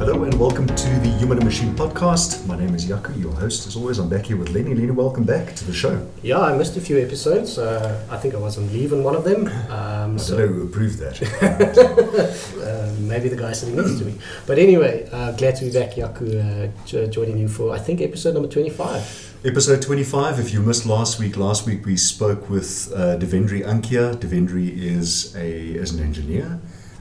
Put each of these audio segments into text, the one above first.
Hello and welcome to the Human and Machine podcast. My name is Yaku, your host. As always, I'm back here with Lenny. Lenny, welcome back to the show. Yeah, I missed a few episodes. Uh, I think I was on leave in one of them. Um, I so don't know who approved that. uh, maybe the guy sitting next to me. But anyway, uh, glad to be back, Yaku, uh, joining you for I think episode number twenty-five. Episode 25. If you missed last week, last week we spoke with uh, Devendri Ankia. Devendri is a is an engineer,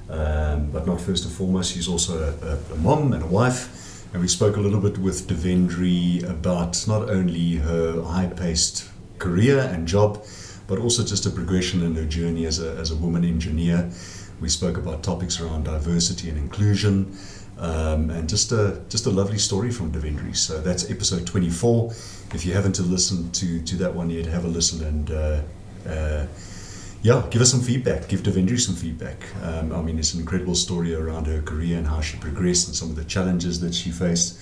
um, but not first and foremost. She's also a, a, mom and a wife. And we spoke a little bit with Devendri about not only her high-paced career and job, but also just a progression in her journey as a, as a woman engineer. We spoke about topics around diversity and inclusion, um, and just a just a lovely story from Devendri. So that's episode 24. If you haven't listened to to that one yet, have a listen and. Uh, uh, yeah, give us some feedback. Give Devendri some feedback. Um, I mean, it's an incredible story around her career and how she progressed and some of the challenges that she faced.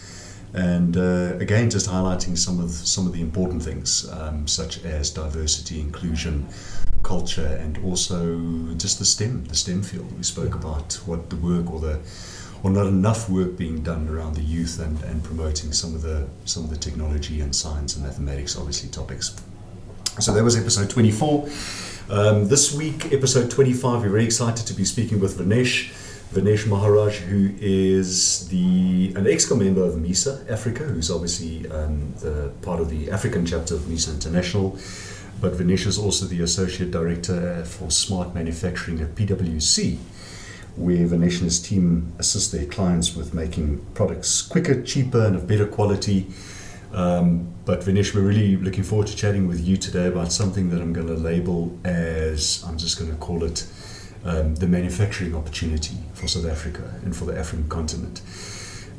And uh, again, just highlighting some of some of the important things, um, such as diversity, inclusion, culture, and also just the STEM, the STEM field. We spoke about what the work or the or not enough work being done around the youth and, and promoting some of the some of the technology and science and mathematics, obviously topics. So that was episode 24. Um, this week, episode 25, we're very excited to be speaking with Vinesh. Vinesh Maharaj, who is the an EXCO member of MESA Africa, who's obviously um, the part of the African chapter of MESA International. But Vinesh is also the Associate Director for Smart Manufacturing at PwC, where Vinesh and his team assist their clients with making products quicker, cheaper, and of better quality. Um, but Vinesh, we're really looking forward to chatting with you today about something that I'm going to label as I'm just going to call it um, the manufacturing opportunity for South Africa and for the African continent.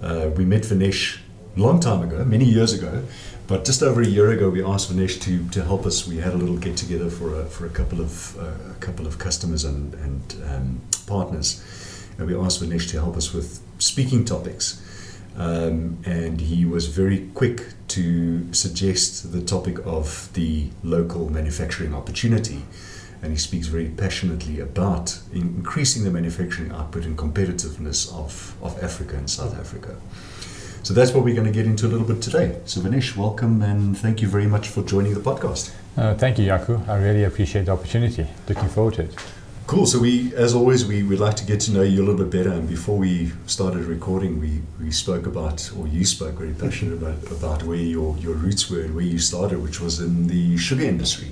Uh, we met Vinesh a long time ago, many years ago, but just over a year ago, we asked Vinesh to, to help us. We had a little get together for a, for a couple of uh, a couple of customers and, and um, partners, and we asked Vinesh to help us with speaking topics. Um, and he was very quick to suggest the topic of the local manufacturing opportunity. And he speaks very passionately about increasing the manufacturing output and competitiveness of, of Africa and South Africa. So that's what we're going to get into a little bit today. So, Vinesh, welcome and thank you very much for joining the podcast. Uh, thank you, Yaku. I really appreciate the opportunity. Looking forward to it. Cool. So we, as always, we would like to get to know you a little bit better. And before we started recording, we, we spoke about, or you spoke very passionate about, about where your, your roots were and where you started, which was in the sugar industry.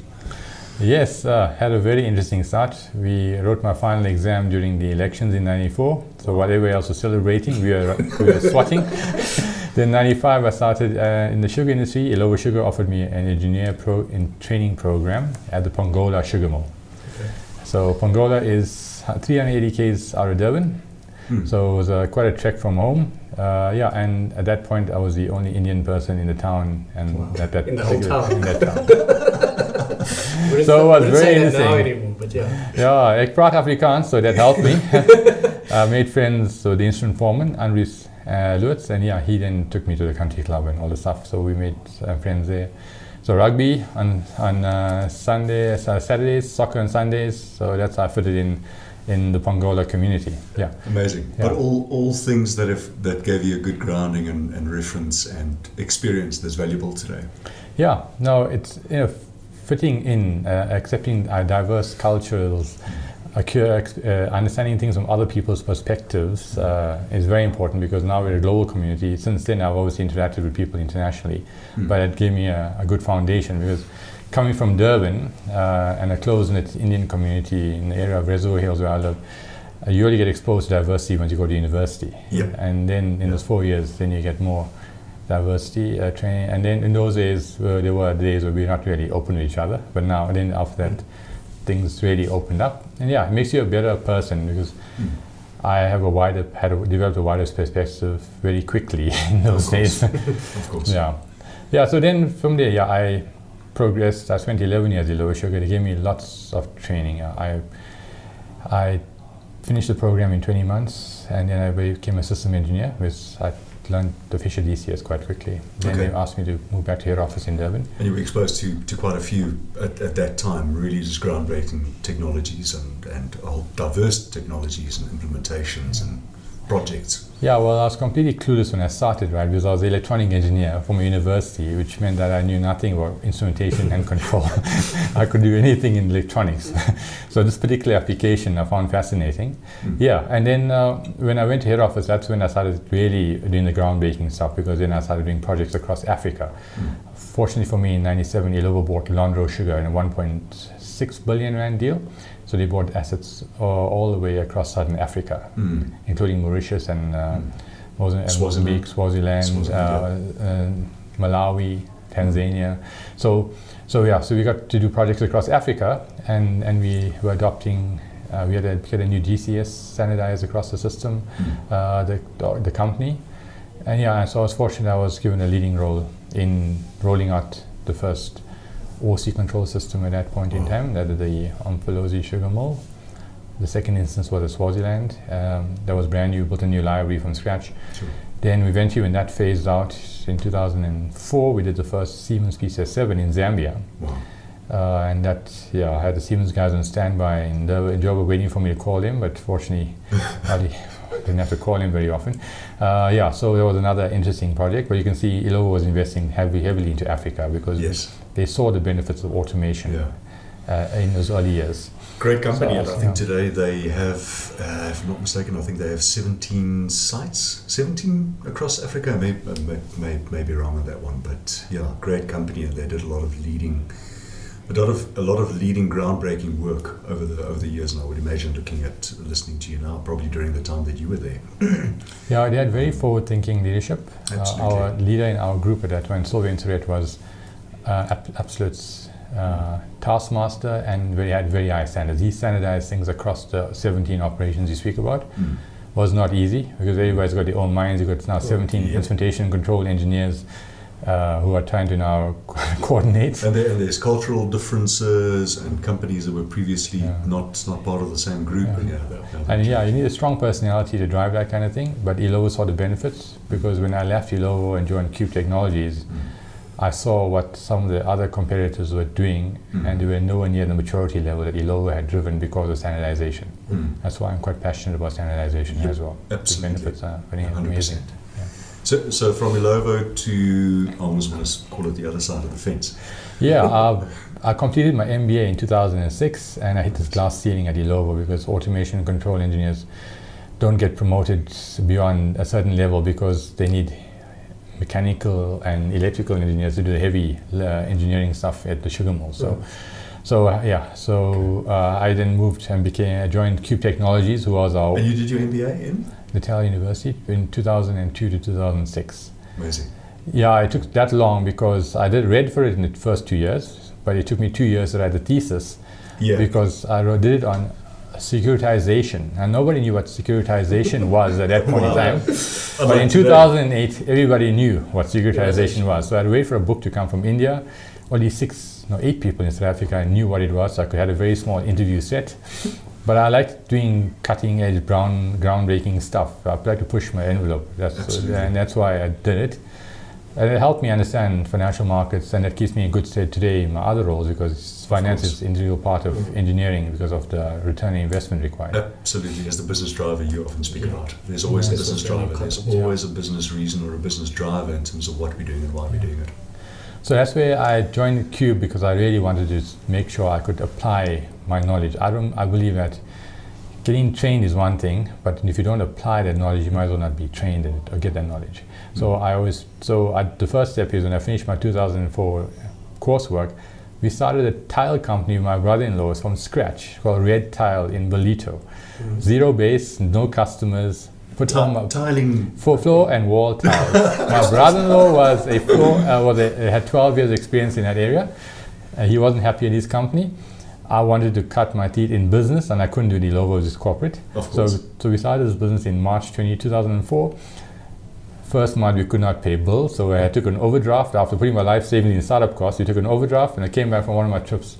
Yes, uh, had a very interesting start. We wrote my final exam during the elections in '94. So while else was celebrating, we were, we were swatting. then '95, I started uh, in the sugar industry. Illovo Sugar offered me an engineer pro in training program at the Pongola Sugar Mill. Okay. So Pongola is 380 k's out of Durban. Hmm. So it was uh, quite a trek from home. Uh, yeah, and at that point, I was the only Indian person in the town, and Wow. at that In the whole town. in that town. So it was very say interesting. anymore, but yeah. Ja, ik praat Afrikaans, so that helped me. I made friends with the instrument foreman, Andries uh, Lutz, and yeah, he then took me to the country club and all the stuff. So we made uh, friends there. So rugby on on uh, Sundays, uh, Saturdays, soccer on Sundays. So that's how I fitted in in the Pongola community. Yeah. Amazing. Yeah. But all, all things that have that gave you a good grounding and, and reference and experience that's valuable today. Yeah, no, it's you know, fitting in, uh, accepting uh, diverse cultures, uh, uh, understanding things from other people's perspectives uh, is very important because now we're a global community. Since then, I've obviously interacted with people internationally, Hmm. but it gave me a, a good foundation because coming from Durban uh, and a close-knit Indian community in the area of Reservoir Hills where I live, uh, you really get exposed to diversity when you go to university. Yep. And then in those four years, then you get more diversity uh, training. And then in those days, uh, there were days where we were not really open to each other. But now, then after that, things really opened up. And yeah, it makes you a better person because Mm. I have a wider, had a, developed a wider perspective very quickly in those Of days. Of course. yeah. Yeah, so then from there, yeah, I progressed. I spent 11 years at Illovo Sugar. They gave me lots of training. Uh, I, I finished the program in 20 months and then I became a system engineer, which I learned the Fisher DCS quite quickly. Then Okay. they asked me to move back to head office in Durban. And you were exposed to, to quite a few at, at that time, really just groundbreaking technologies and, and a whole diverse technologies and implementations and projects. Yeah, well, I was completely clueless when I started, right? Because I was an electronic engineer from a university, which meant that I knew nothing about instrumentation and control. I could do anything in electronics. so this particular application I found fascinating. Mm. Yeah, and then uh, when I went to head office, that's when I started really doing the groundbreaking stuff because then I started doing projects across Africa. Mm. Fortunately for me, in '97, Illovo bought Lonrho Sugar in a 1.6 billion rand deal. So they bought assets uh, all the way across southern Africa, Mm. including Mauritius and uh, Mm. Mozambique, Swaziland, Swaziland, uh, uh, Malawi, Tanzania. So, so yeah, so we got to do projects across Africa, and, and we were adopting. Uh, we had a, we had a new DCS standardized across the system, Mm. uh, the, the the company, and yeah, so I was fortunate. I was given a leading role in rolling out the first OC control system at that point in time. That is the Umfolozi sugar mill. The second instance was at Swaziland. Um, that was brand new, built a new library from scratch. Sure. Then we went eventually, when that phased out in 2004, we did the first Siemens PCS7 in Zambia. Wow. Uh, and that, yeah, I had the Siemens guys on standby and they were, they waiting for me to call him, but fortunately, I didn't have to call him very often. Uh, yeah, so there was another interesting project, but you can see Illovo was investing heavily, heavily into Africa because Yes. They saw the benefits of automation Yeah. uh, in those early years. Great company, So, and I think today they have, uh, if I'm not mistaken, I think they have 17 sites, 17 across Africa. May, uh, may, may, may be wrong on that one, but yeah, great company, and they did a lot of leading, a lot of a lot of leading, groundbreaking work over the over the years. And I would imagine, looking at listening to you now, probably during the time that you were there. Yeah, they had very forward-thinking leadership. Uh, our leader in our group at that time, Sylvain Surret, was ab- absolute uh, taskmaster and very had very high standards. He standardized things across the 17 operations you speak about. Mm. Was not easy because everybody's got their own minds. You've got now 17 Yep. instrumentation control engineers uh, who are trying to now coordinate. And, there, and there's cultural differences and companies that were previously Yeah. not not part of the same group. Yeah. And yeah, that- that- And yeah, you need a strong personality to drive that kind of thing. But Illovo saw the benefits because when I left Illovo and joined Cube Technologies, Mm. I saw what some of the other competitors were doing, Mm. and they were nowhere near the maturity level that Illovo had driven because of standardization. Mm. That's why I'm quite passionate about standardization Yep, as well. absolutely. The benefits are very 100%. amazing. So, so from Illovo to, I almost want to call it the other side of the fence. Yeah, uh, I completed my MBA in 2006, and I hit this glass ceiling at Illovo because automation control engineers don't get promoted beyond a certain level because they need mechanical and electrical engineers to do the heavy uh, engineering stuff at the sugar mill. So, so uh, yeah, so uh, I then moved and became I joined Cube Technologies, who was our And you did your MBA in? Natal University in 2002 to 2006. Amazing. Yeah, it took that long because I did read for it in the first two years, but it took me two years to write the thesis Yeah. because I wrote, did it on securitization, and nobody knew what securitization was at that point in time. But in today. 2008, everybody knew what securitization was. So I had to wait for a book to come from India. Only six, no, eight people in South Africa knew what it was. So I could have a very small interview set. But I liked doing cutting edge, brown, groundbreaking stuff. I like to push my envelope. That's, Absolutely. and that's why I did it. And it helped me understand financial markets, and it keeps me in good stead today in my other roles because finance is an integral part of engineering because of the return on investment required. Absolutely, as the business driver you often speak Yeah. about. There's always Yeah. a business driver. There's yeah. always a business reason or a business driver in terms of what we're doing and why we're doing it. So that's where I joined Cube because I really wanted to make sure I could apply my knowledge. I don't. I believe that getting trained is one thing, but if you don't apply that knowledge, you might as well not be trained in it or get that knowledge. So I always. So I, the first step is when I finished my 2004 coursework, we started a tile company with my brother-in-law from scratch called Red Tile in Ballito. Zero base, no customers. Put Ti- home tiling. for floor and wall tiles. My brother-in-law was a floor, uh, was a, had 12 years experience in that area. Uh, he wasn't happy in his company. I wanted to cut my teeth in business, and I couldn't do the logo just corporate. Of So, course. so we started this business in March 20, 2004. First month we could not pay bills, so I took an overdraft after putting my life savings in startup costs. We took an overdraft, and I came back from one of my trips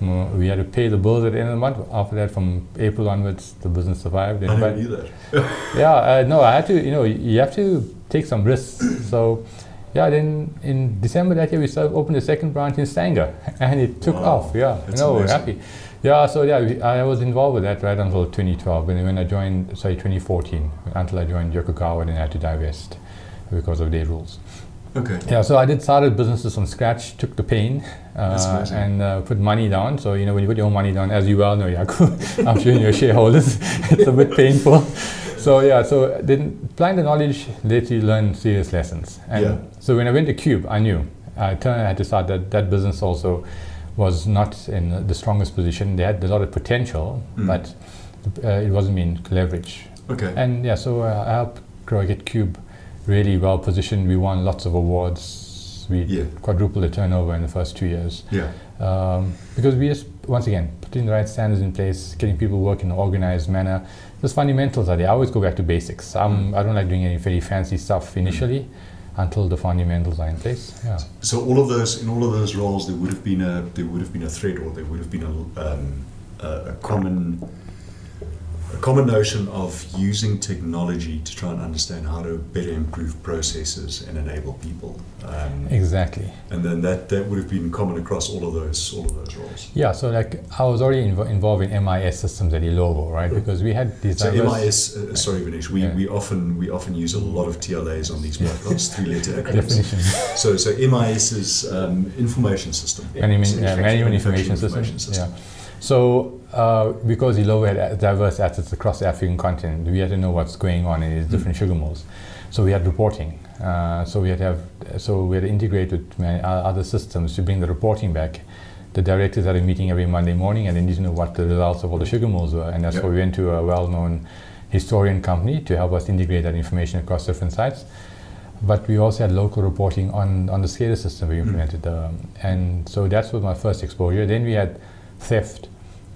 Mm, We had to pay the bills at the end of the month. After that, from April onwards, the business survived. I never but- knew that. yeah, uh, no, I had to, you know, you have to take some risks. So, yeah, then in December that year, we started, opened the second branch in Stanger, and it took Wow, off. Yeah, that's no, we're amazing. happy. Yeah, so yeah, we, I was involved with that right until 2012. And when I joined, sorry, 2014, until I joined Yokogawa, then I had to divest because of their rules. Okay. Yeah, so I did started businesses from scratch, took the pain, uh, and uh, put money down. So you know when you put your own money down, as you well know, Yaku, I'm sure your shareholders, it's a bit painful. So yeah, so then applying the knowledge let you learn serious lessons. And Yeah. so when I went to Cube, I knew I turned I had to start that that business also was not in the strongest position. They had a lot of potential, Mm. but uh, it wasn't being leveraged. Okay. And yeah, so uh, I helped grow Get Cube really well positioned. We won lots of awards. We Yeah. quadrupled the turnover in the first two years. yeah. Um, because we just, once again, putting the right standards in place, getting people work in an organized manner. Those fundamentals are there. I always go back to basics. Um, I don't like doing any very fancy stuff initially until the fundamentals are in place. Yeah. So all of those, in all of those roles, there would have been a there would have been a thread, or there would have been a um, a, a common a common notion of using technology to try and understand how to better improve processes and enable people. Um, Exactly. and then that, that would have been common across all of those all of those roles. Yeah, so like I was already invo- involved in MIS systems at Illovo, right? Because we had these So MIS, uh, sorry, Vinesh, we, Yeah. we often we often use a lot of TLAs on these podcasts, three letter acronyms. So so MIS is um, information system. Management, So yeah, management information manufacturing system. Yeah. So uh, because Illovo had diverse assets across the African continent, we had to know what's going on in these different sugar mills. So we had reporting. Uh, so we had to have, so we had to integrate with many other systems to bring the reporting back. The directors had a meeting every Monday morning, and they need to know what the results of all the sugar mills were, and that's Yep. why we went to a well-known historian company to help us integrate that information across different sites. But we also had local reporting on, on the SCADA system we implemented. Um, and so that was my first exposure. Then we had theft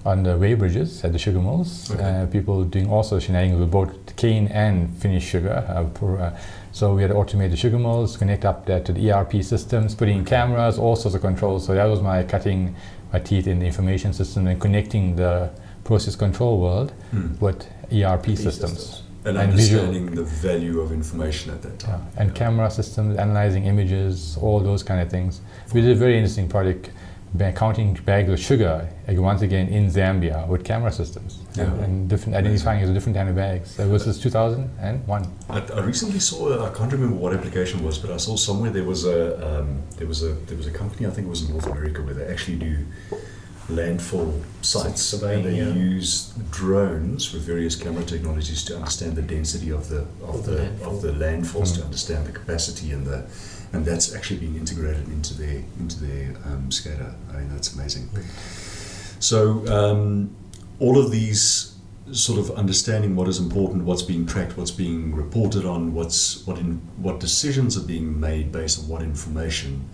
on the weighbridges at the sugar mills. Okay. Uh, people doing also shenanigans with both cane and finished sugar. Uh, uh, so we had to automate the sugar mills, connect up that to the ERP systems, put in cameras, all sorts of controls. So that was my cutting my teeth in the information system and connecting the process control world Hmm. with ERP These systems. And, And visual. understanding the value of information at that Yeah, time. and Yeah. camera systems, analyzing images, all those kind of things. We did a very interesting project, counting bags of sugar, once again in Zambia with camera systems Yeah. and different identifying as a different kind of bags. That was this 2001. I, I recently saw. I can't remember what application it was, but I saw somewhere there was a um, there was a there was a company. I think it was in North America where they actually do landfill sites, Surveying, and they yeah. use drones with various camera technologies to understand the density of the of Of the the of the landfills Mm. to understand the capacity and the and that's actually being integrated into their into their um, SCADA. I mean that's amazing. So um, all of these sort of understanding what is important, what's being tracked, what's being reported on, what's what in what decisions are being made based on what information,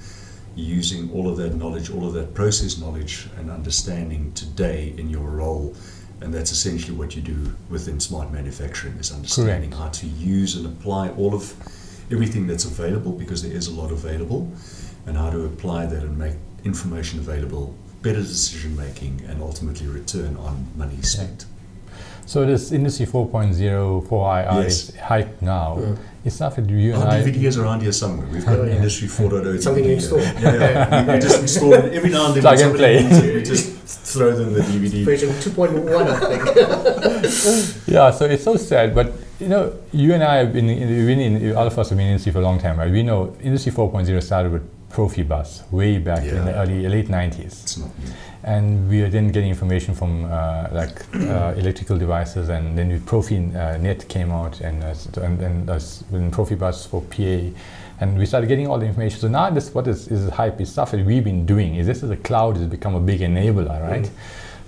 using all of that knowledge, all of that process knowledge and understanding today in your role. And that's essentially what you do within smart manufacturing is understanding how to use and apply all of everything that's available because there is a lot available and how to apply that and make information available, better decision making, and ultimately return on money spent. So this Industry 4.0 4II Yes. is hype now. Mm. It's not that you and Our I. DVD is around here somewhere. We've got Oh, yeah. Industry 4.0 It's something you DVD. install. Yeah, yeah. We, we just install it every now and then. Plug when and somebody play. needs We just throw them the DVD. Version 2.1, I think. Yeah, so it's so sad, but you know, you and I have been, in, we've been in, all of us have been in industry for a long time, right? We know Industry 4.0 started with Profibus way back in the early, late 90s. It's not and we are then getting information from uh, like uh, electrical devices, and then the Profi uh, Net came out, and uh, and then uh, s- when Profibus for PA, and we started getting all the information. So now this what is, is hype is stuff that we've been doing. Is this is the cloud has become a big enabler, right,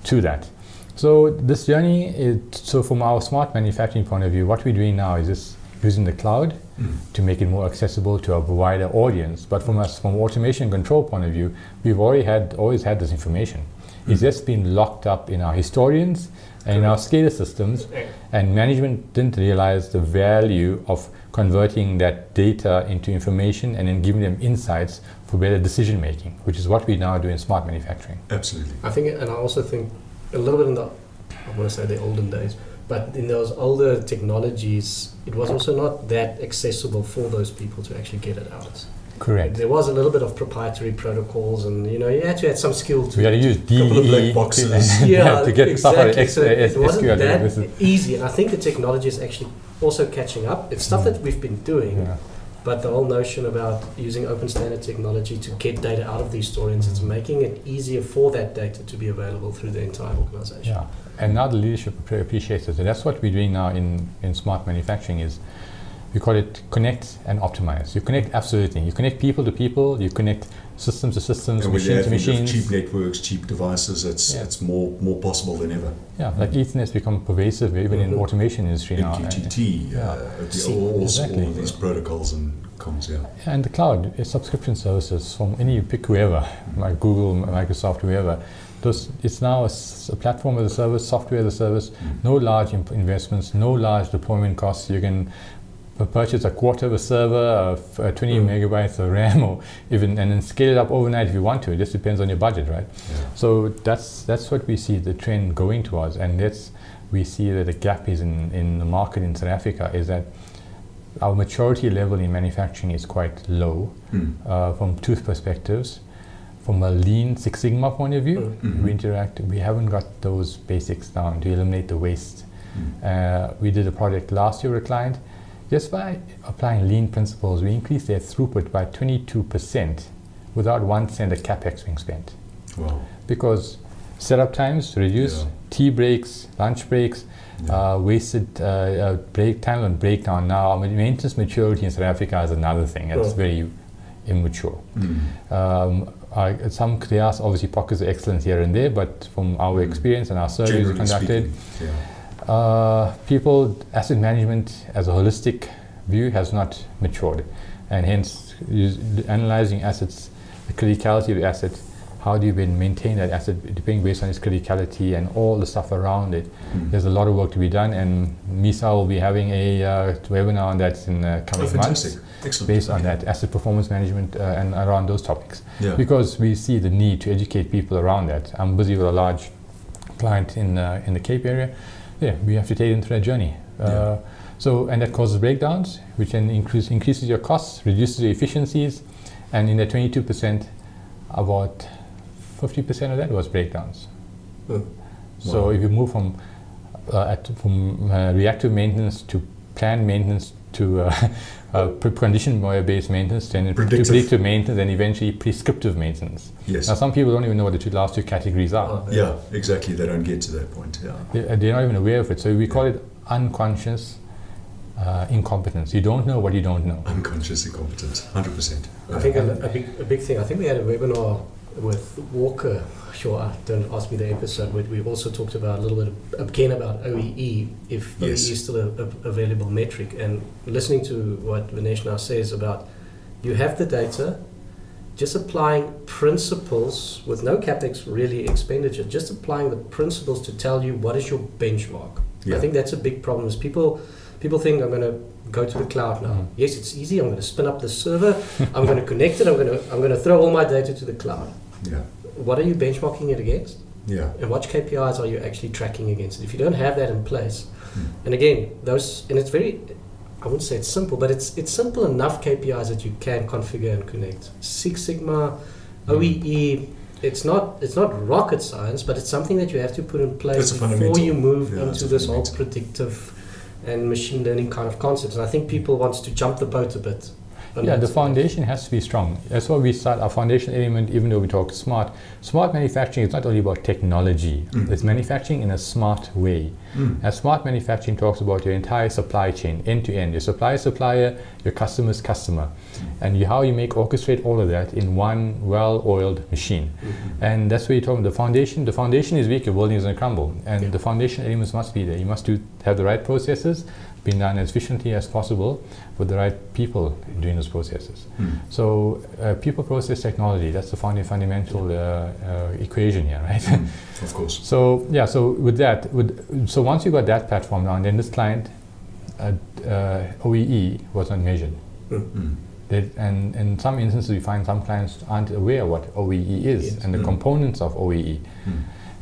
to that. So this journey is so from our smart manufacturing point of view, what we're doing now is just using the cloud Mm. to make it more accessible to a wider audience. But from us, from automation control point of view, we've already had always had this information. It's Mm. just been locked up in our historians and in our SCADA systems, and management didn't realize the value of converting that data into information and then giving them insights for better decision making, which is what we now do in smart manufacturing. Absolutely. I think, and I also think a little bit in the, I want to say the olden days, but in those older technologies, it was also not that accessible for those people to actually get it out. Correct. There was a little bit of proprietary protocols, and you know, you had to have some skill to. We had to use Couple of black DE boxes. to, yeah, to get stuff out of exactly. It wasn't that easy, and I think the technology is actually also catching up. It's stuff mm. that we've been doing, but the whole notion about using open standard technology to get data out of these stories, it's mm. making it easier for that data to be available through the entire organization. Yeah, and now the leadership appreciates it. And that's what we're doing now in, in smart manufacturing is we call it connect and optimize. You connect absolutely. You connect people to people, you connect systems to systems, And machines to machines. cheap networks, cheap devices, it's Yeah. it's more more possible than ever. Yeah, like Ethernet's become pervasive even in Mhm. automation industry now. And, MQTT, Yeah. uh, the, all, exactly. all these protocols and comms. Yeah. and the cloud is subscription services from any you pick whoever, like Google, Microsoft, whoever. Those, it's now a platform as a service, software as a service, no large imp- investments, no large deployment costs. You can purchase a quarter of a server, of uh, 20 Mm. megabytes of RAM, or even and then scale it up overnight if you want to. It just depends on your budget, right? Yeah. So that's that's what we see the trend going towards, and that's we see that the gap is in, in the market in South Africa is that our maturity level in manufacturing is quite low Mm. uh, from two perspectives. From a lean Six Sigma point of view, Mhm. we interact. We haven't got those basics down to eliminate the waste. Mm. Uh, we did a project last year with a client. Just by applying lean principles, we increased their throughput by 22% without one cent of capex being spent. Wow. Because setup times reduce, Yeah. tea breaks, lunch breaks, Yeah. uh, wasted uh, uh, break time and breakdown. Now, maintenance maturity in South Africa is another thing. It's very immature. Mm. Um, I, some there are obviously pockets of excellence here and there, but from our Mm. experience and our surveys Generally conducted, speaking, yeah. uh, people asset management as a holistic view has not matured, and hence analyzing assets, the criticality of the asset, how do you then maintain that asset depending based on its criticality and all the stuff around it. Mm. There's a lot of work to be done, and MESA will be having a uh, webinar on that in the Oh, coming fantastic. months Excellent. based on that asset performance management uh, and around those topics Yeah. because we see the need to educate people around that. I'm busy with a large client in uh, in the Cape area. Yeah, we have to take them through that journey. Uh, Yeah. So and that causes breakdowns, which then increase, increases your costs, reduces your efficiencies, and in the 22%, about 50% of that was breakdowns. Mm. So Wow. if you move from uh, at, from uh, reactive maintenance to planned maintenance to uh, uh, pre- condition based maintenance, then to Predictive. predictive maintenance, and eventually prescriptive maintenance. Yes. Now, some people don't even know what the two last two categories are. Yeah, exactly. They don't get to that point. Yeah. They, uh, they're not even aware of it. So we call it unconscious uh, incompetence. You don't know what you don't know. Unconscious incompetence, 100%. I think a, a big a big thing. I think we had a webinar with Walker. Sure, don't ask me the episode. Where we also talked about a little bit of, again about OEE, if Yes. OEE is still a, a available metric. And listening to what Vinesh now says about you have the data, just applying principles with no capex really expenditure, just applying the principles to tell you what is your benchmark. Yeah. I think that's a big problem. Is people people think I'm going to go to the cloud now. Mhm. Yes, it's easy. I'm going to spin up the server. I'm going to connect it. I'm going to I'm going to throw all my data to the cloud. Yeah. What are you benchmarking it against? Yeah. And what KPIs are you actually tracking against? If you don't have that in place, Mm. and again, those and it's very I wouldn't say it's simple, but it's it's simple enough KPIs that you can configure and connect. Six Sigma, OEE. It's not it's not rocket science, but it's something that you have to put in place before you move Yeah, into this whole predictive and machine learning kind of concepts. And I think people want to jump the boat a bit. On Yeah, the foundation has to be strong. That's why we start our foundation element, even though we talk smart. Smart manufacturing is not only about technology, Mm. it's manufacturing in a smart way. Mm. And smart manufacturing talks about your entire supply chain, end to end, your supplier, supplier, your customer's customer, and you, how you make orchestrate all of that in one well-oiled machine. Mhm. And that's where you're talking. About the foundation, the foundation is weak. Your building is going to crumble, and Yeah. the foundation elements must be there. You must do have the right processes, being done as efficiently as possible, with the right people doing those processes. Mm. So, uh, people, process, technology. That's the founda- fundamental uh, uh, equation here, right? Mm. Of course. So yeah, so with that, with so once you got that platform down, then this client uh, uh, OEE was not measured. Mm. That, and in some instances, we find some clients aren't aware what OEE is Yes. and the Mm. components of OEE. Mm.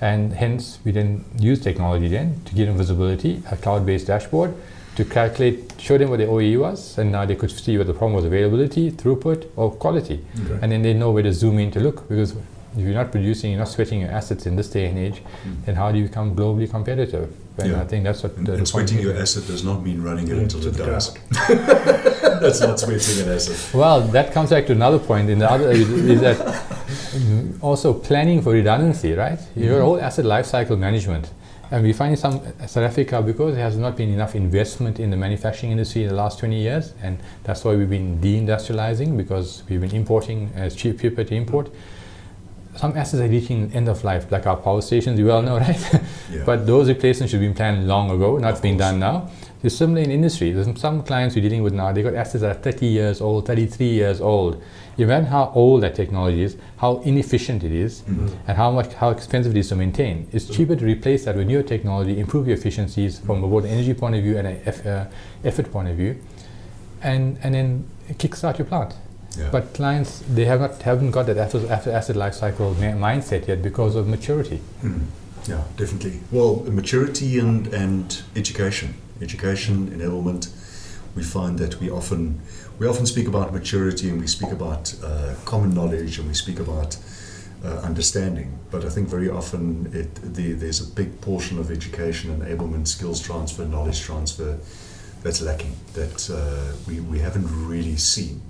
And hence, we then use technology then to give them visibility, a cloud-based dashboard, to calculate, show them what the OEE was, and now they could see what the problem was, availability, throughput, or quality. Okay. And then they know where to zoom in to look, because if you're not producing, you're not sweating your assets in this day and age, Mm. then how do you become globally competitive? And Yeah. I think that's what And, the, and sweating your asset does not mean running it until it dies. That's not sweating an asset. Well, that comes back to another point. In the other is, that also planning for redundancy, right? Your Mhm. whole asset lifecycle management, and we find some uh, South Africa because there has not been enough investment in the manufacturing industry in the last 20 years, and that's why we've been deindustrializing because we've been importing as cheap, cheaper to import. Some assets are reaching end of life, like our power stations. You all know, right? Yeah. But those replacements should have been planned long ago, not being done now. It's similar in industry. There's some clients we're dealing with now, they've got assets that are 30 years old, 33 years old. You imagine how old that technology is, how inefficient it is, Mhm. and how much how expensive it is to maintain. It's cheaper to replace that with newer technology, improve your efficiencies from both an energy point of view and an eff, uh, effort point of view, and and then kickstart your plant. Yeah. But clients they have not haven't got that asset, asset life cycle ma- mindset yet because of maturity. Mm. Yeah, definitely. Well, maturity and, and education, education enablement. We find that we often we often speak about maturity and we speak about uh, common knowledge and we speak about uh, understanding. But I think very often it, the, there's a big portion of education, enablement, skills transfer, knowledge transfer that's lacking that uh, we, we haven't really seen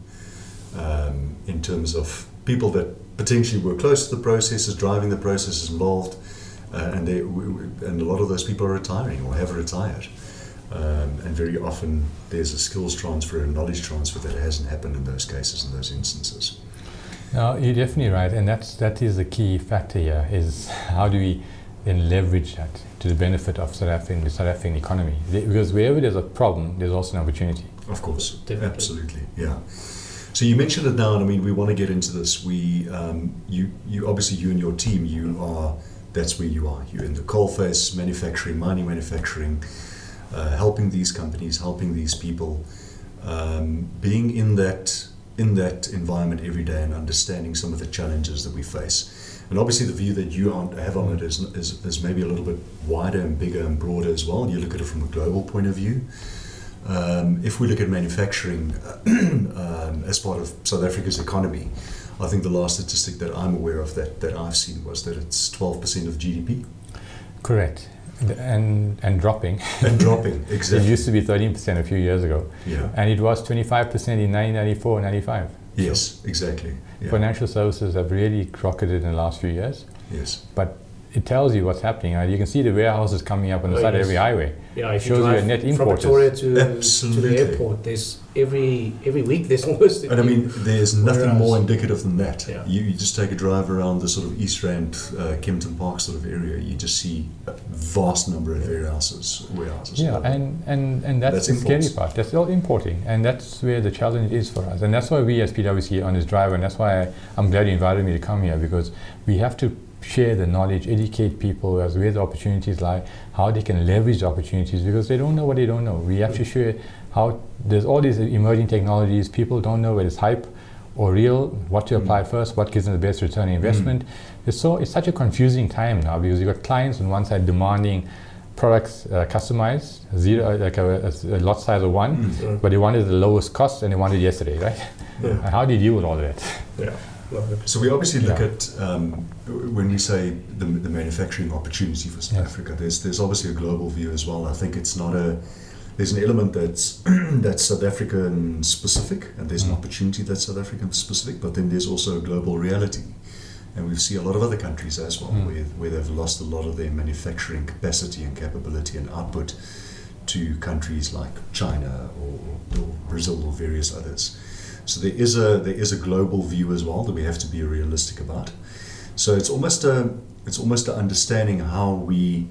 um, in terms of people that potentially were close to the processes, driving the processes involved, uh, and they w- w- and a lot of those people are retiring or have retired. Um, and very often there's a skills transfer and knowledge transfer that hasn't happened in those cases, in those instances. No, you're definitely right, and that's that is the key factor here. Is how do we then leverage that to the benefit of South African, the South African economy? Because wherever there's a problem, there's also an opportunity. Of course, Definitely. absolutely, yeah. So you mentioned it now, and I mean, we want to get into this. We, um, you, you obviously, you and your team, you are. That's where you are. You're in the coalface, manufacturing, mining, manufacturing, uh, helping these companies, helping these people, um, being in that in that environment every day, and understanding some of the challenges that we face. And obviously, the view that you have on it is, is, is maybe a little bit wider and bigger and broader as well. You look at it from a global point of view. Um, if we look at manufacturing um, as part of South Africa's economy, I think the last statistic that I'm aware of that, that I've seen was that it's 12% of GDP Correct, and and, dropping. and dropping. exactly It used to be 13% a few years ago, Yeah. and it was 25% in 1994, 95. Yes, exactly. Yeah. Financial services have really rocketed in the last few years, Yes. but it tells you what's happening. Uh, you can see the warehouses coming up on the Oh, side yes. of every highway. Yeah, if Shows you you a drive net from importers. Pretoria to, to the airport, there's every every week there's almost. And I mean, there's nothing Whereas- more indicative than that. Yeah. You, you just take a drive around the sort of East Rand, uh, Kempton Park sort of area, you just see a vast number of warehouses. warehouses Yeah, and, and, and that's, That's the scary part. That's all importing, and that's where the challenge is for us. And that's why we as PwC on this drive, and that's why I, I'm glad you invited me to come here because we have to share the knowledge, educate people as where the opportunities lie, how they can leverage the opportunities because they don't know what they don't know. We have to share how there's all these emerging technologies. People don't know whether it's hype or real, what to apply first, what gives them the best return on investment. It's so it's such a confusing time now because you've got clients on one side demanding products uh, customized, zero uh, like a, a- a lot size of one, Mm. but they wanted the lowest cost and they wanted it yesterday, right? Yeah. How do you deal with all of that? Yeah. So we obviously look Yeah. at um, when we say the, the manufacturing opportunity for South Yes. Africa. There's there's obviously a global view as well. I think it's not a there's an element that's that's South African specific, and there's an Mm. opportunity that's South African specific. But then there's also a global reality, and we see a lot of other countries as well Mm. where where they've lost a lot of their manufacturing capacity and capability and output to countries like China or, or Brazil or various others. So there is a there is a global view as well that we have to be realistic about. So it's almost a it's almost a understanding how we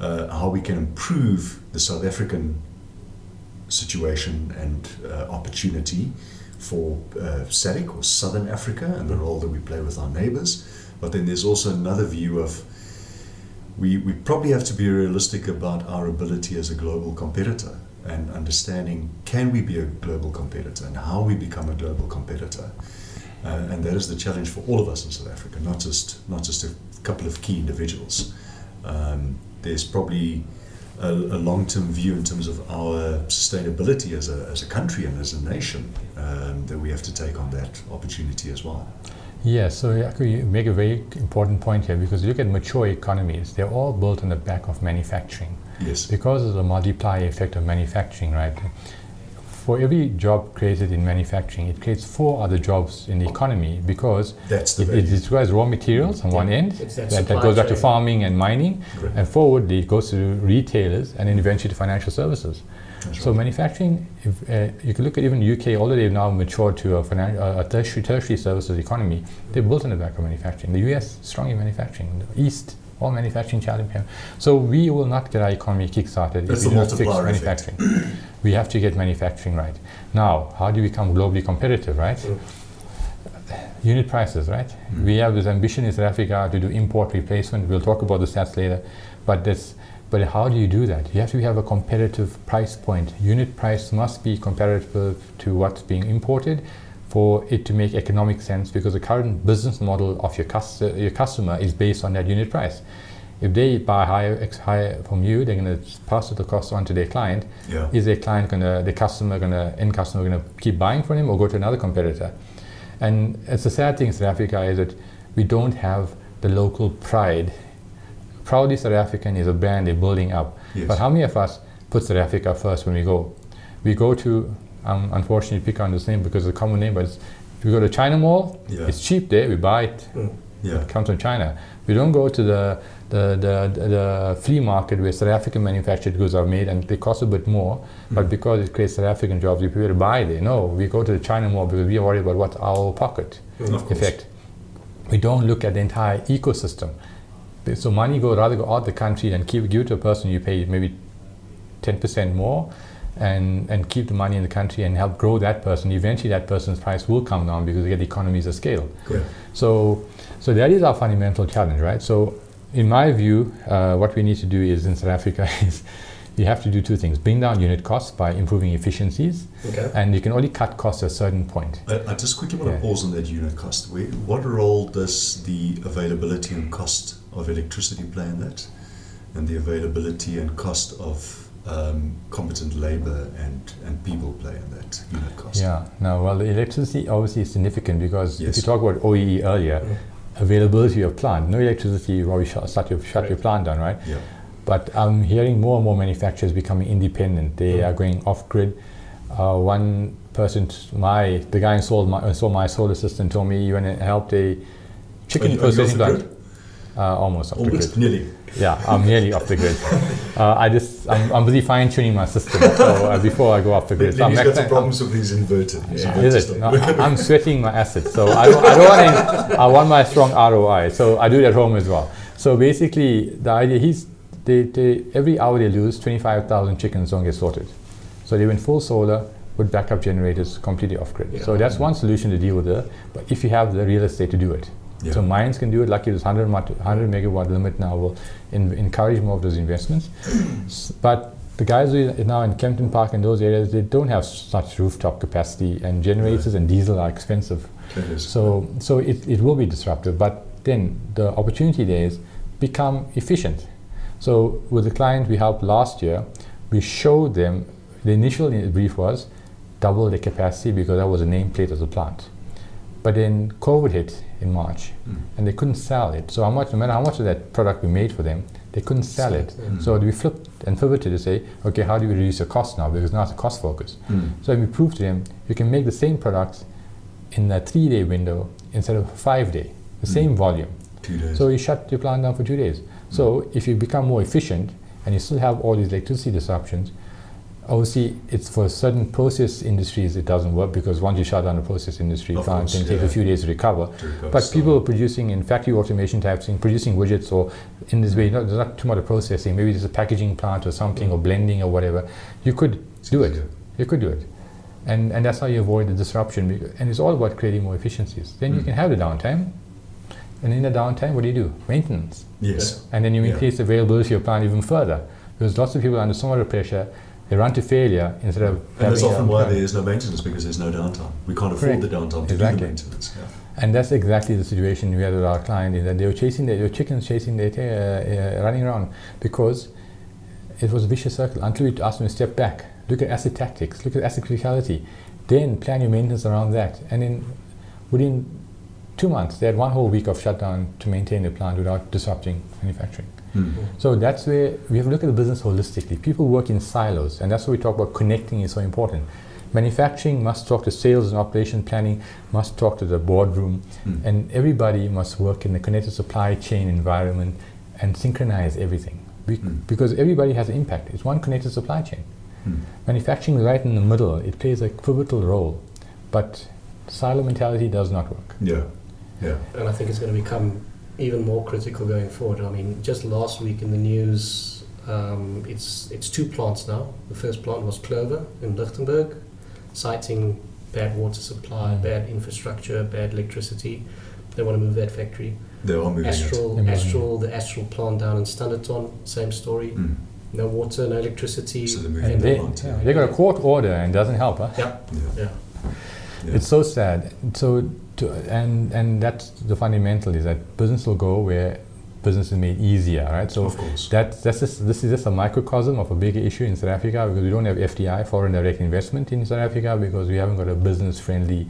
uh, how we can improve the South African situation and uh, opportunity for uh, SADC or Southern Africa and the role that we play with our neighbours. But then there's also another view of we, we probably have to be realistic about our ability as a global competitor and understanding can we be a global competitor and how we become a global competitor. Uh, and that is the challenge for all of us in South Africa, not just not just a couple of key individuals. Um, there's probably a, a long-term view in terms of our sustainability as a, as a country and as a nation um, that we have to take on that opportunity as well. Yeah, so you make a very important point here because you look at mature economies, they're all built on the back of manufacturing. Yes. Because of the multiplier effect of manufacturing, right? For every job created in manufacturing, it creates four other jobs in the economy because That's it, it requires raw materials on one end, It's that that, that goes back to farming and mining, Correct. and forward it goes to retailers and then eventually to financial services. That's So right. manufacturing, if, uh, you can look at even the UK, although they've now matured to a, finan- uh, a tertiary, tertiary services economy, they're built on the back of manufacturing. The US, strong in manufacturing. The East, all manufacturing challenge. here. So we will not get our economy kick-started That's if we don't fix manufacturing. we have to get manufacturing right. Now, how do you become globally competitive, right? Mm. Unit prices, right? Mm. We have this ambition in South Africa to do import replacement. We'll talk about the stats later, but this. But how do you do that? You have to have a competitive price point. Unit price must be comparative to what's being imported for it to make economic sense because the current business model of your, cus- uh, your customer is based on that unit price. If they buy higher, ex- higher from you, they're going to pass the cost on to their client. Yeah. Is their client going to, the customer going to, end customer going to keep buying from him or go to another competitor? And it's a sad thing in South Africa is that we don't have the local pride. Proudly South African is a brand they're building up. Yes. But how many of us put South Africa first when we go? We go to, um, unfortunately, pick on this name because it's a common name, but it's, we go to China Mall, Yeah. it's cheap there, we buy it, Mm. Yeah. it comes from China. We don't go to the, the, the, the, the flea market where South African manufactured goods are made and they cost a bit more, but Mm. because it creates South African jobs, we prefer to buy there. No, we go to the China Mall because we are worried about what's our pocket course. effect. We don't look at the entire ecosystem. So money go rather go out the country and keep give it to a person you pay maybe ten percent more, and and keep the money in the country and help grow that person. Eventually, that person's price will come down because they get economies of scale. Yeah. So so that is our fundamental challenge, right? So in my view, uh, what we need to do is in South Africa is you have to do two things: bring down unit costs by improving efficiencies, Okay. and you can only cut costs at a certain point. I, I just quickly want to pause on that unit cost. Where, what role does the availability and cost of electricity play in that? And the availability and cost of um, competent labor and, and people play in that unit cost? Yeah. Now, well, the electricity obviously is significant because Yes. if you talk about OEE earlier, Mm. Availability of plant, no electricity, you probably shut, shut, your, shut your Right. plant down, right? Yeah. But I'm hearing more and more manufacturers becoming independent. They Mm. are going off grid. Uh, one person, my the guy who sold my, installed my solar system, told me you want to help a chicken processing the plant. Uh, almost off the Almost, grid. nearly. Yeah, I'm nearly off the grid. Uh, I just I'm, I'm busy fine tuning my system so, uh, before I go off the grid. So I'm He's got some problems with his inverter. His Yeah. Is it? No, I'm sweating my assets, so I don't, I don't want to, I want my strong ROI, so I do it at home as well. So basically, the idea he's they, they every hour they lose, 25,000 chickens don't get sorted. So they went full solar with backup generators completely off grid. Yeah. So that's one solution to deal with it. But if you have the real estate to do it, Yeah. so mines can do it. Lucky this 100, 100 megawatt limit now will in, encourage more of those investments. But the guys who are now in Kempton Park and those areas, they don't have such rooftop capacity, and generators and diesel are expensive. So, so it, it will be disruptive. But then the opportunity there is become efficient. So with the client we helped last year, we showed them the initial brief was double the capacity because that was a nameplate of the plant. But then COVID hit in March, Mm. and they couldn't sell it. So how much, no matter how much of that product we made for them, they couldn't sell it. Mm. So we flipped and pivoted to say, okay, how do we reduce the cost now? Because now it's a cost focus. Mm. So we proved to them you can make the same products in a three-day window instead of five-day, the Mm. same volume. Two days. So you shut your plant down for two days. So if you become more efficient and you still have all these electricity disruptions, obviously it's for certain process industries it doesn't work because once you shut down a process industry plant, it takes yeah. a few days to recover. Recover But people producing in factory automation type thing, producing widgets or in this way, not, there's not too much of processing. Maybe there's a packaging plant or something or blending or whatever. You could do it. You could do it. And, and that's how you avoid the disruption. And it's all about creating more efficiencies. Then you Mm. can have the downtime. And in the downtime, what do you do? Maintenance. Yes. And then you Yeah. increase the availability of your plant even further. Because lots of people are under so much pressure, They run to failure instead of. And that's often why there is no maintenance because there's no downtime. We can't afford Correct. the downtime to do Exactly. the maintenance. Yeah. And that's exactly the situation we had with our client. Is that they were chasing their, their chickens, chasing their tail, uh, uh, running around because it was a vicious circle. Until we asked them to step back, look at asset tactics, look at asset criticality, then plan your maintenance around that. And then within two months, they had one whole week of shutdown to maintain the plant without disrupting manufacturing. Mm. So that's where we have to look at the business holistically. People work in silos, and that's why we talk about connecting is so important. Manufacturing must talk to sales and operation planning, must talk to the boardroom, Mm. and everybody must work in the connected supply chain environment and synchronize everything. Be- Mm. Because everybody has an impact. It's one connected supply chain. Mm. Manufacturing is right in the middle. It plays a pivotal role, but silo mentality does not work. Yeah. Yeah. and I think it's going to become even more critical going forward. I mean, just last week in the news, um, it's it's two plants now. The first plant was Clover in Lichtenburg, citing bad water supply, Mm. bad infrastructure, bad electricity. They want to move that factory. They are moving Astral, They're Astral, the Astral plant down in Standerton, same story. Mm. No water, no electricity. So they're moving And the they, plant. yeah, they got a court order and it doesn't help, huh? yeah, Yeah. yeah. Yeah. It's so sad. So, to, and and that's the fundamental is that business will go where business is made easier, right? So of course. that that's just, this is just a microcosm of a bigger issue in South Africa because we don't have FDI, foreign direct investment in South Africa because we haven't got a business-friendly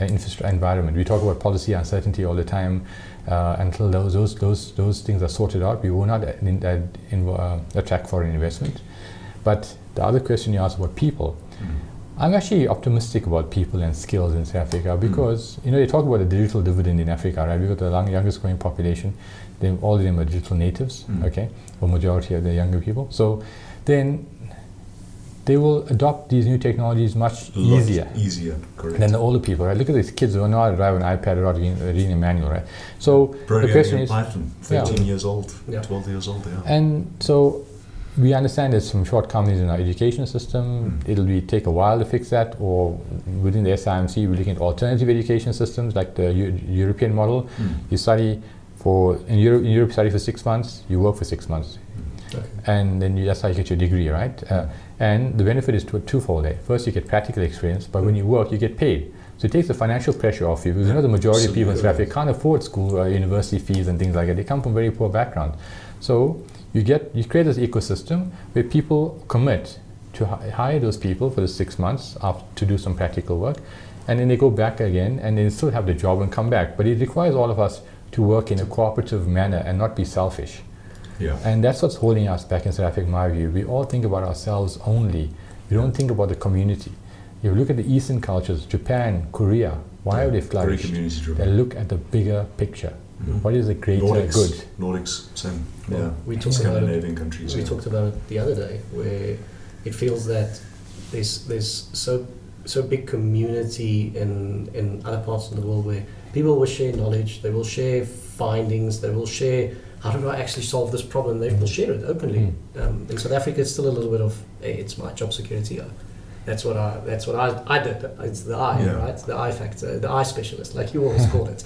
uh, infrastructure environment. We talk about policy uncertainty all the time. Uh, until those, those those those things are sorted out, we will not uh, in, uh, in, uh, attract foreign investment. But the other question you asked about people. I'm actually optimistic about people and skills in South Africa because you know they talk about the digital dividend in Africa, right? We've got the long, youngest growing population. They all of them are digital natives, Mm. okay, or majority of the younger people. So then they will adopt these new technologies much A lot easier Easier, correct. than the older people, right? Look at these kids who know how to drive an iPad without reading, reading a manual, right? So the question in is, Python, Yeah. 13 years old, Yeah. 12 years old, yeah. And so we understand there's some shortcomings in our education system. Mm. It'll be take a while to fix that, or within the SIMC, we're looking at alternative education systems like the Eu- European model. Mm. You study for in Europe, in Europe, you study for six months, you work for six months, Okay. and then you, that's how you get your degree, right? Uh, and the benefit is two, twofold. There. First, you get practical experience, but when you work, you get paid. So it takes the financial pressure off you because you know the majority of people in South Africa can't afford school, uh, university fees, and things like that. They come from very poor background. So you get you create this ecosystem where people commit to hi- hire those people for the six months after, to do some practical work, and then they go back again and they still have the job and come back. But it requires all of us to work in a cooperative manner and not be selfish. Yeah. And that's what's holding us back in South Africa, in my view. We all think about ourselves only. We don't think about the community. If you look at the Eastern cultures, Japan, Korea, why Yeah, have they flourished? They look at the bigger picture. Mm. What is the greater Nordics, good? Nordics, same. Well, yeah. we talked about it Scandinavian countries. we yeah. talked about it the other day, where it feels that there's there's so so big community in in other parts of the world where people will share knowledge, they will share findings, they will share how do I actually solve this problem. They will share it openly. Um, in South Africa, it's still a little bit of hey, it's my job security. uh, That's what I. That's what I. I did. It's the I, Yeah. right? The I factor, the I specialist, like you always call it.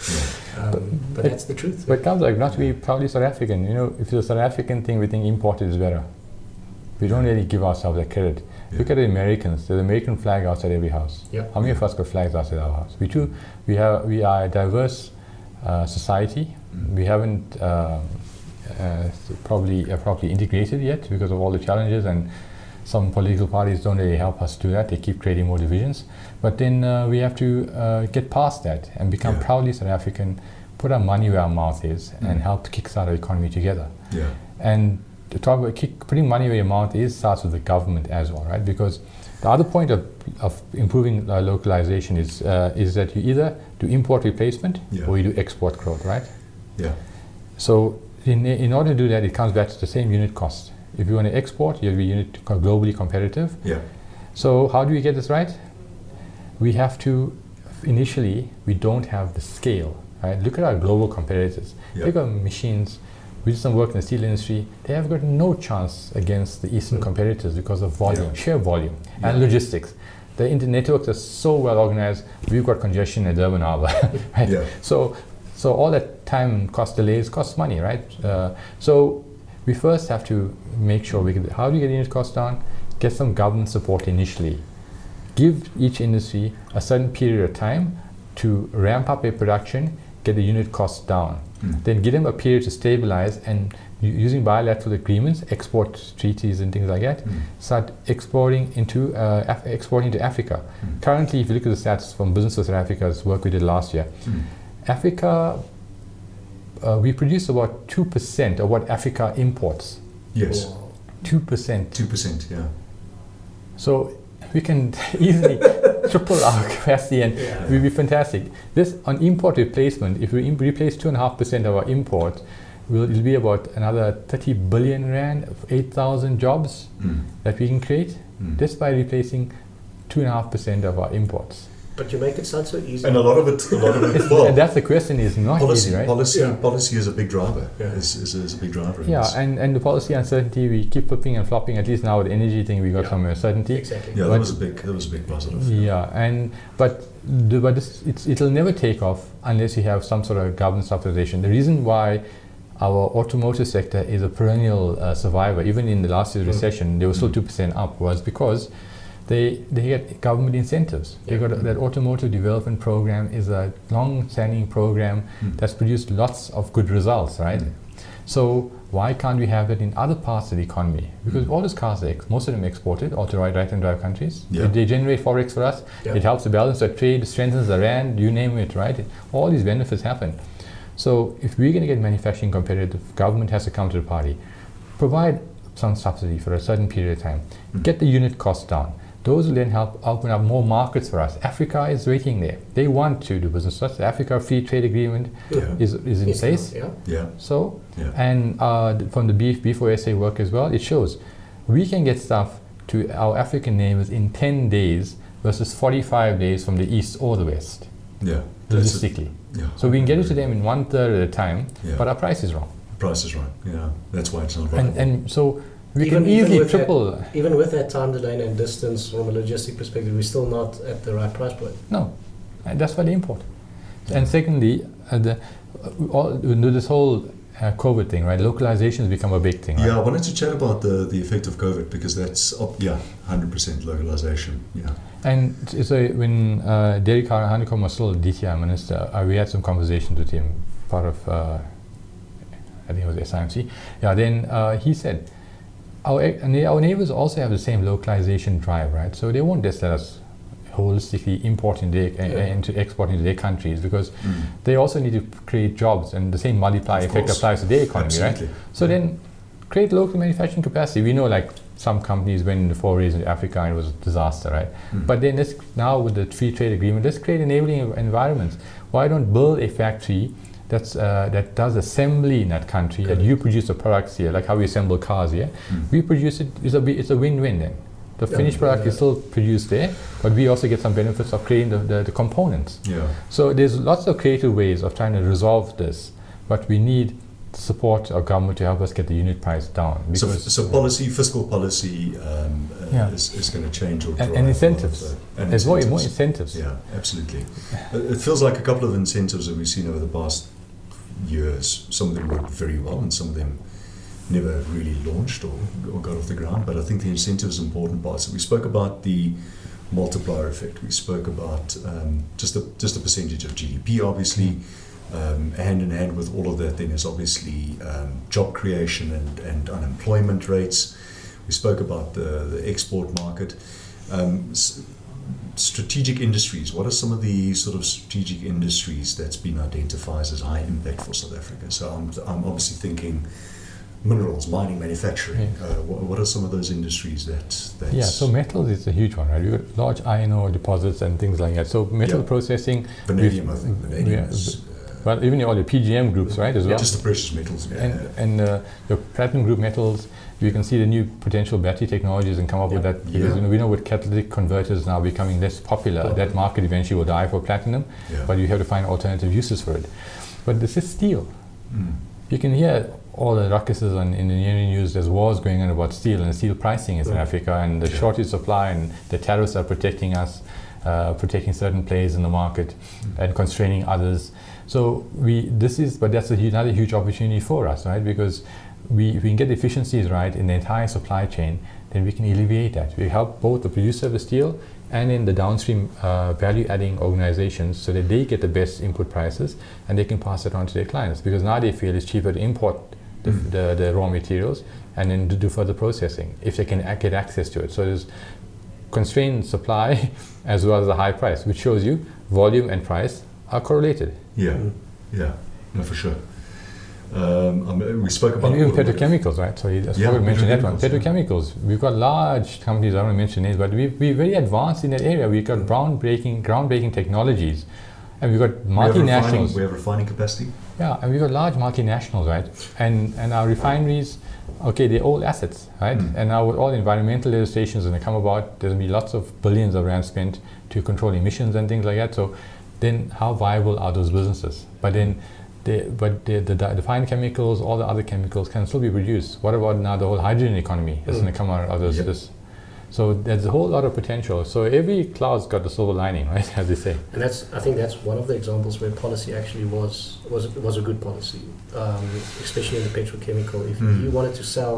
Um, but that's the truth. But it comes like not to be proudly South African. You know, if it's a South African thing, we think imported is better. We don't really give ourselves that credit. Yeah. Look at the Americans. There's an American flag outside every house. Yep. How many of us got flags outside our house? We too. We have. We are a diverse uh, society. Mm. We haven't uh, uh, probably uh, properly integrated yet because of all the challenges and some political parties don't really help us do that. They keep creating more divisions. But then uh, we have to uh, get past that and become Yeah. proudly South African, put our money where our mouth is, and Mm. help to kickstart our economy together. Yeah. And to talk about kick, putting money where your mouth is starts with the government as well, right? Because the other point of, of improving uh, localization is uh, is that you either do import replacement Yeah. or you do export growth, right? Yeah. So in, in order to do that, it comes back to the same unit cost. If you want to export, you have to be globally competitive. Yeah. So how do we get this right? We have to initially we don't have the scale. Right? Look at our global competitors. Yeah. Take our machines. We did some work in the steel industry. They have got no chance against the Eastern competitors because of volume, Yeah. sheer volume, and logistics. The internet networks are so well organized. We've got congestion at Durban Harbour, right? Yeah. So, so all that time and cost delays costs money, right? Uh, so we first have to make sure we get. How do you get unit cost down? get some government support initially. Give each industry a certain period of time to ramp up their production, get the unit costs down. Mm. Then give them a period to stabilize and using bilateral agreements, export treaties and things like that, Mm. start exporting into uh, Af- exporting to Africa. Mm. Currently, if you look at the stats from Business South Africa's work we did last year, Mm. Africa, uh, we produce about 2% of what Africa imports. Yes, 2%. two percent. Yeah. So we can easily triple our capacity and Yeah. it will be fantastic. This on import replacement, if we replace 2.5% of our imports, will it'll be about another 30 billion rand, 8,000 jobs Mm. that we can create Mm. just by replacing 2.5% of our imports. But you make it sound so easy. And a lot of it, a lot of it. and that's the question is not policy, easy, right? policy, Yeah. policy is a big driver. Yeah. Is, is, is a big driver. Yeah, this. and, and the policy uncertainty, we keep flipping and flopping. At least now with the energy thing, we got Yeah. some certainty. Exactly. yeah, but- that was a big, that was a big positive. Yeah, and but the, but this, it's, it'll never take off unless you have some sort of government subsidization. The reason why our automotive sector is a perennial uh, survivor, even in the last year's Mm. recession, they were still Mm. two percent up, was because they they get government incentives. They got a, that automotive development program is a long-standing program Mm. that's produced lots of good results, right? Mm. So why can't we have it in other parts of the economy? Because Mm. all these cars, are ex- most of them exported, all to right, right-hand drive countries. Yeah. They, they generate forex for us. Yeah. It helps to balance the trade, strengthens the rand, you name it, right? All these benefits happen. So if we're going to get manufacturing competitive, government has to come to the party, provide some subsidy for a certain period of time, Mm. get the unit costs down. Those will then help open up more markets for us. Africa is waiting there. They want to do business with us. The Africa Free Trade Agreement Yeah. is, is in Yes, place. Yeah. Yeah. So, Yeah. and uh, from the B- B4SA work as well, it shows we can get stuff to our African neighbors in 10 days versus 45 days from the east or the west, Yeah. That's it. logistically. Yeah. So we can get it to them in one third at a time, Yeah. but our price is wrong. Price is wrong. Yeah. That's why it's not And, viable. and so we Even- can even easily with that- Even with that time delay and distance from a logistic perspective, we're still not at the right price point. No, and that's why they import. And secondly, uh, the, uh, all, this whole uh, COVID thing, right? Localization has become a big thing. Right? Yeah, I wanted to chat about the, the effect of COVID because that's, op- yeah, 100% localization. Yeah. And so when uh, Derek Har- Hanekom was still DTI minister, uh, we had some conversations with him, part of, uh, I think it was SIMC. Yeah, then uh, he said, our, our neighbors also have the same localization drive, right? So they won't just let us holistically import into their, uh, into export into their countries because Mm. they also need to create jobs and the same multiplier Of effect course. applies to their economy, right? Absolutely. So then create local manufacturing capacity. We know like some companies went into forays into Africa and it was a disaster, right? Mm. But then let's now with the free trade agreement, let's create enabling environments. Why don't build a factory that's uh, that does assembly in that country that you produce the products here, like how we assemble cars here. Mm. We produce it. It's a it's a win-win then. The Yeah, finished product yeah. is still produced there, but we also get some benefits of creating the, the, the components. Yeah. So there's lots of creative ways of trying to resolve this, but we need support of government to help us get the unit price down. So, Because so policy, fiscal policy um, uh, Yeah. is, is going to change or and, drive a lot and incentives. and There's more, more incentives. incentives. Yeah, absolutely. It feels like a couple of incentives that we've seen over the past years. Some of them worked very well, and some of them never really launched or, or got off the ground. But I think the incentive is important part. So we spoke about the multiplier effect. We spoke about um, just the just the percentage of GDP, obviously. Um, hand in hand with all of that, then is obviously um, job creation and, and unemployment rates. We spoke about the, the export market. Um, strategic industries. What are some of the sort of strategic industries that's been identified as high impact for South Africa? So I'm, I'm obviously thinking minerals, mining, manufacturing. Yeah. Uh, what, what are some of those industries that that's Yeah, so metals is a huge one, right? We've got large iron ore deposits and things like that. So metal Yeah. processing, vanadium? I think vanadium yeah, is uh, well, even all the PGM groups, right, as well. just the precious metals. Yeah. and and uh, the platinum group metals, we can see the new potential battery technologies and come up with that. Because Yeah. you know, we know with catalytic converters now becoming less popular, that market eventually will die for platinum, yeah. but you have to find alternative uses for it. But this is steel. Mm. You can hear all the ruckuses on in the engineering news. There's wars going on about steel and steel pricing in South Mm. Africa, and the shortage supply and the tariffs are protecting us, uh, protecting certain players in the market, Mm. and constraining others. So we this is, but that's a, another huge opportunity for us, right? Because we if we can get efficiencies right in the entire supply chain, then we can alleviate that. We help both the producer of the steel and in the downstream uh, value adding organizations so that they get the best input prices and they can pass it on to their clients because now they feel it's cheaper to import the, Mm. the, the raw materials and then to do further processing if they can get access to it. So there's constrained supply as well as a high price, which shows you volume and price are correlated. Yeah, Mm. yeah, no, for sure. Um, I mean, we spoke about And even petrochemicals, right? So you just Yeah, forgot to mention that one. petrochemicals, Petrochemicals. We've got large companies. I don't mention names, but we we're very advanced in that area. We've got groundbreaking groundbreaking technologies, and we've got We have we have refining capacity. Yeah, and we've got large multinationals, right? And and our refineries, okay, they're all assets, right? Mm. And now with all environmental legislations to come about, there's going to be lots of billions of rand spent to control emissions and things like that. So then how viable are those businesses? But then the, but the, the, the fine chemicals, all the other chemicals can still be produced. What about now the whole hydrogen economy that's Mm. going to come out of this, Yep. this? So there's a whole lot of potential. So every cloud's got the silver lining, right? As they say. And that's, I think that's one of the examples where policy actually was was was a good policy, um, especially in the petrochemical. If Mm. you wanted to sell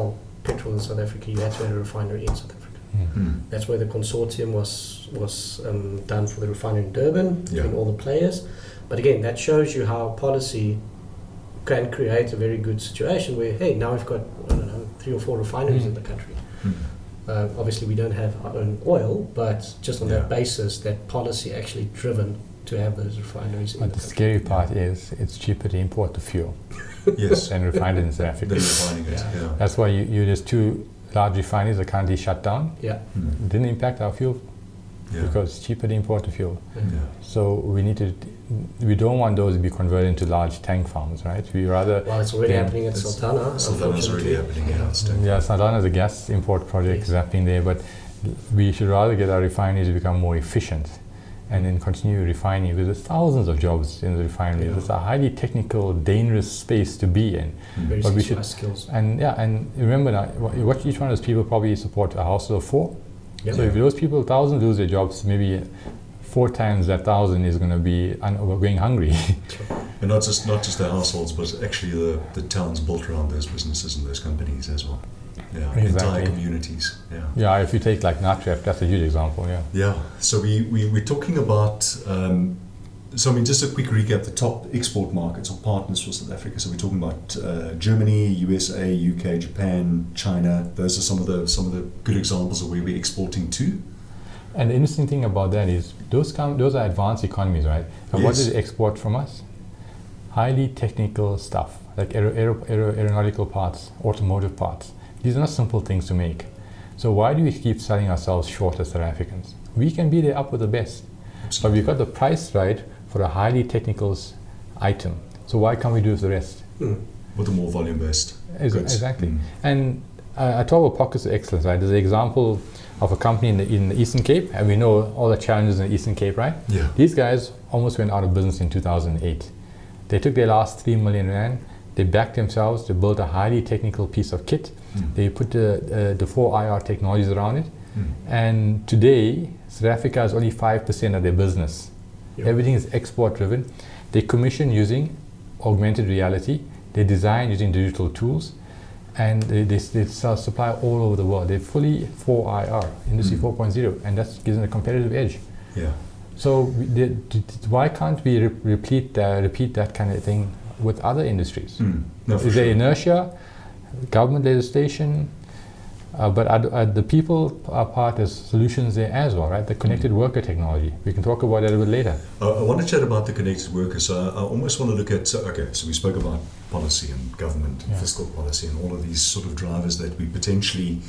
petrol in South Africa, you had to have a refinery in South Africa. Hmm. That's where the consortium was was um, done for the refinery in Durban Yeah. between all the players. But again, that shows you how policy can create a very good situation where hey, now we've got I don't know three or four refineries Mm. in the country. Hmm. Uh, obviously, we don't have our own oil, but just on Yeah. that basis, that policy actually driven to have those refineries in But the the scary part is it's cheaper to import the fuel Yes, and refine it in South Africa. then refining it. Yeah. Yeah. That's why you, you there's two large refineries are currently shut down. Yeah. Hmm. Didn't impact our fuel Yeah. because it's cheaper to import the fuel. yeah. So we need to, we don't want those to be converted into large tank farms, right? We rather, Well, it's already Yeah. happening at It's- Saldanha. Saldanha's already happening. Yeah, it's taken- yeah, Saldanha is a gas import project Yes. is happening there, but we should rather get our refineries to become more efficient and then continue refining because there's thousands of jobs in the refineries. Yeah. It's a highly technical, dangerous space to be in. Very But we specialized skills. And yeah, and remember now, what what each one of those people probably support a household of four. Yeah. So if those people, thousand lose their jobs, maybe four times that thousand is going to be un- going hungry. And not just not just their households, but actually the, the towns built around those businesses and those companies as well. Yeah, entire communities. Yeah. yeah, if you take like Natref, that's a huge example. Yeah. Yeah, so we, we, we're talking about, um, so I mean, just a quick recap the top export markets or partners for South Africa. So we're talking about uh, Germany, USA, UK, Japan, China. Those are some of the some of the good examples of where we're exporting to. And the interesting thing about that is those com- those are advanced economies, right? And what Yes. do they export from us? Highly technical stuff like aero- aero- aero- aeronautical parts, automotive parts. These are not simple things to make. So why do we keep selling ourselves short as South Africans? We can be there up with the best, but we've got the price right for a highly technical item. So why can't we do the rest? Mm. with the more volume based. Ex- Exactly. And uh, I talk about pockets of excellence, right? There's an example of a company in the, in the Eastern Cape, and we know all the challenges in the Eastern Cape, right? Yeah. These guys almost went out of business in 2008. They took their last 3 million rand, they backed themselves, they built a highly technical piece of kit, Mm. they put the, uh, the four IR technologies around it, Mm. and today, South Africa is only 5% of their business. Yep. Everything is export driven. They commission using augmented reality, they design using digital tools, and they, they, they sell, supply all over the world. They're fully 4IR, Industry Mm. 4.0, and that gives them a competitive edge. Yeah. So, we, the, d- why can't we re- repeat, that, repeat that kind of thing with other industries? Mm. No, Is sure. there inertia, government legislation, uh, but are, the- uh, the people are part as solutions there as well, right? The hmm. connected worker technology. We can talk about that a bit later. Uh, I, I want to chat about the connected workers. So I, I almost want to look at, okay, so we spoke about policy and government and Yeah. fiscal policy and all of these sort of drivers that we potentially,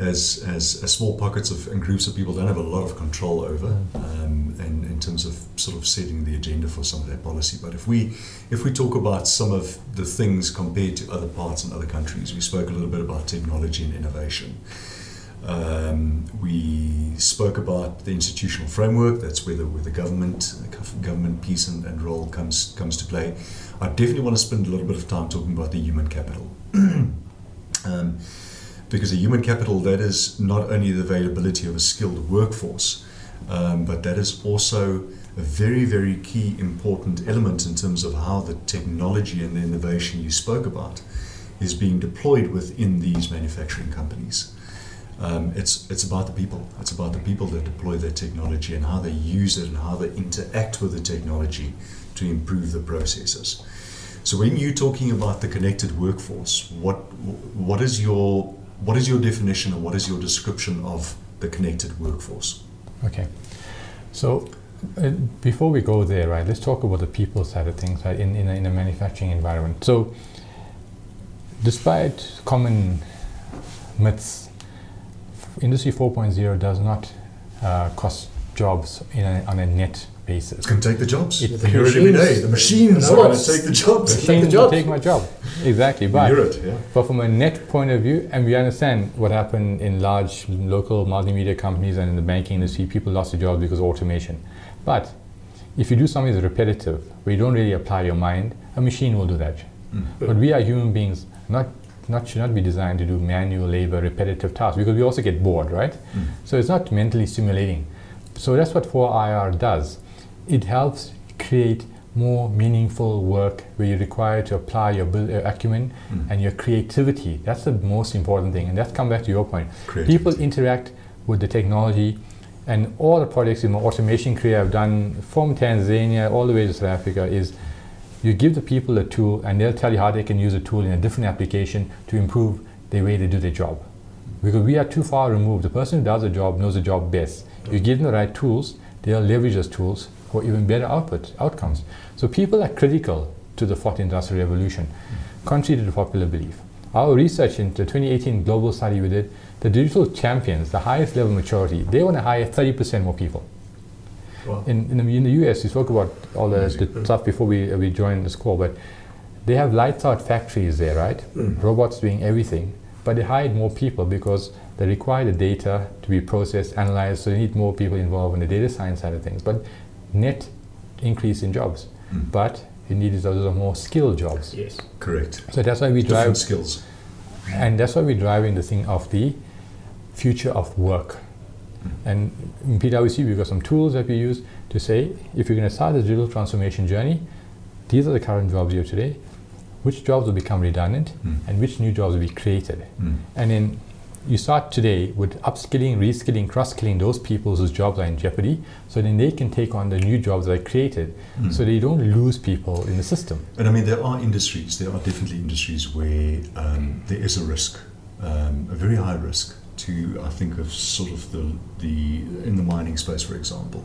as, as, as small pockets of and groups of people, don't have a lot of control over um, and in terms of sort of setting the agenda for some of that policy. But if we, if we talk about some of the things compared to other parts and other countries, we spoke a little bit about technology and innovation. Um, we spoke about the institutional framework. That's where the, where the government government piece and, and role comes comes to play. I definitely want to spend a little bit of time talking about the human capital, um, because the human capital that is not only the availability of a skilled workforce, um, but that is also a very very key important element in terms of how the technology and the innovation you spoke about is being deployed within these manufacturing companies. Um, it's it's about the people. It's about the people that deploy that technology and how they use it and how they interact with the technology to improve the processes. So when you're talking about the connected workforce, what what is your what is your definition and what is your description of the connected workforce? Okay. So uh, before we go there, right, let's talk about the people side of things, right, in, in, a, in a manufacturing environment. So despite common myths, Industry 4.0 does not uh, cost jobs a, on a net basis. It's going to take the jobs. It- the hear it every day. machines- The machines No, are going to take the jobs. Take Machines the jobs. take my job. Exactly. But it, yeah. But from a net point of view, and we understand what happened in large local multimedia companies and in the banking industry, people lost their jobs because of automation. But if you do something that's repetitive, where you don't really apply your mind, a machine will do that. Mm. But we are human beings, not not should not be designed to do manual labor, repetitive tasks, because we also get bored, right? Mm. So it's not mentally stimulating. So that's what 4IR does. It helps create more meaningful work where you're required to apply your acumen Mm. and your creativity. That's the most important thing. And that's come back to your point. People interact with the technology and all the projects in my automation career I've done from Tanzania all the way to South Africa is you give the people a tool and they'll tell you how they can use a tool in a different application to improve the way they do their job. Because we are too far removed. The person who does the job knows the job best. You give them the right tools, they'll leverage those tools for even better output outcomes. So people are critical to the fourth industrial revolution, contrary to the popular belief. Our research in the 2018 global study we did, the digital champions, the highest level maturity, they want to hire 30% more people. Wow. In, in, the, in the US, you spoke about all the, the stuff before we, uh, we joined the school, but they have lights out factories there, right? Mm. Robots doing everything, but they hired more people because they require the data to be processed, analyzed, so they need more people involved in the data science side of things. But net increase in jobs, Mm. but you need those are more skilled jobs. Yes. Correct. So that's why we drive Different skills. and that's why we're driving the thing of the future of work. And in PwC, we've got some tools that we use to say if you're going to start the digital transformation journey, these are the current jobs you have today. Which jobs will become redundant, Mm. and which new jobs will be created? Mm. And then you start today with upskilling, reskilling, cross-skilling those people whose jobs are in jeopardy, so then they can take on the new jobs that are created, Mm. so they don't lose people in the system. And I mean, there are industries, there are definitely industries where um, there is a risk, um, a very high risk to, I think, of sort of the, the, in the mining space, for example,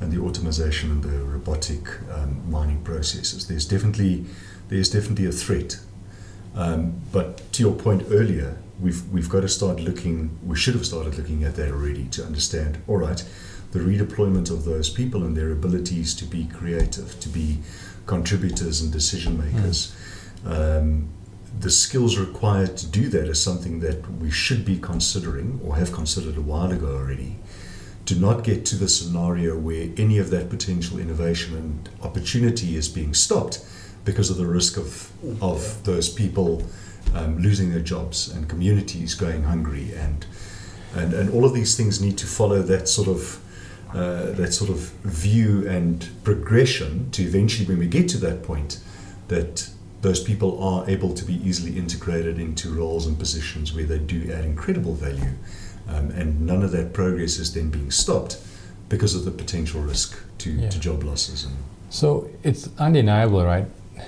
and the automation and the robotic um, mining processes. There's definitely, there's definitely a threat. Um, but to your point earlier, we've, we've got to start looking, we should have started looking at that already to understand, all right, the redeployment of those people and their abilities to be creative, to be contributors and decision makers. Um, the skills required to do that is something that we should be considering or have considered a while ago already. To not get to the scenario where any of that potential innovation and opportunity is being stopped because of the risk of, of those people um, losing their jobs and communities going hungry and, and and all of these things need to follow that sort of uh, that sort of view and progression to eventually when we get to that point that those people are able to be easily integrated into roles and positions where they do add incredible value um, and none of that progress is then being stopped because of the potential risk to, Yeah. to job losses and So it's undeniable, right?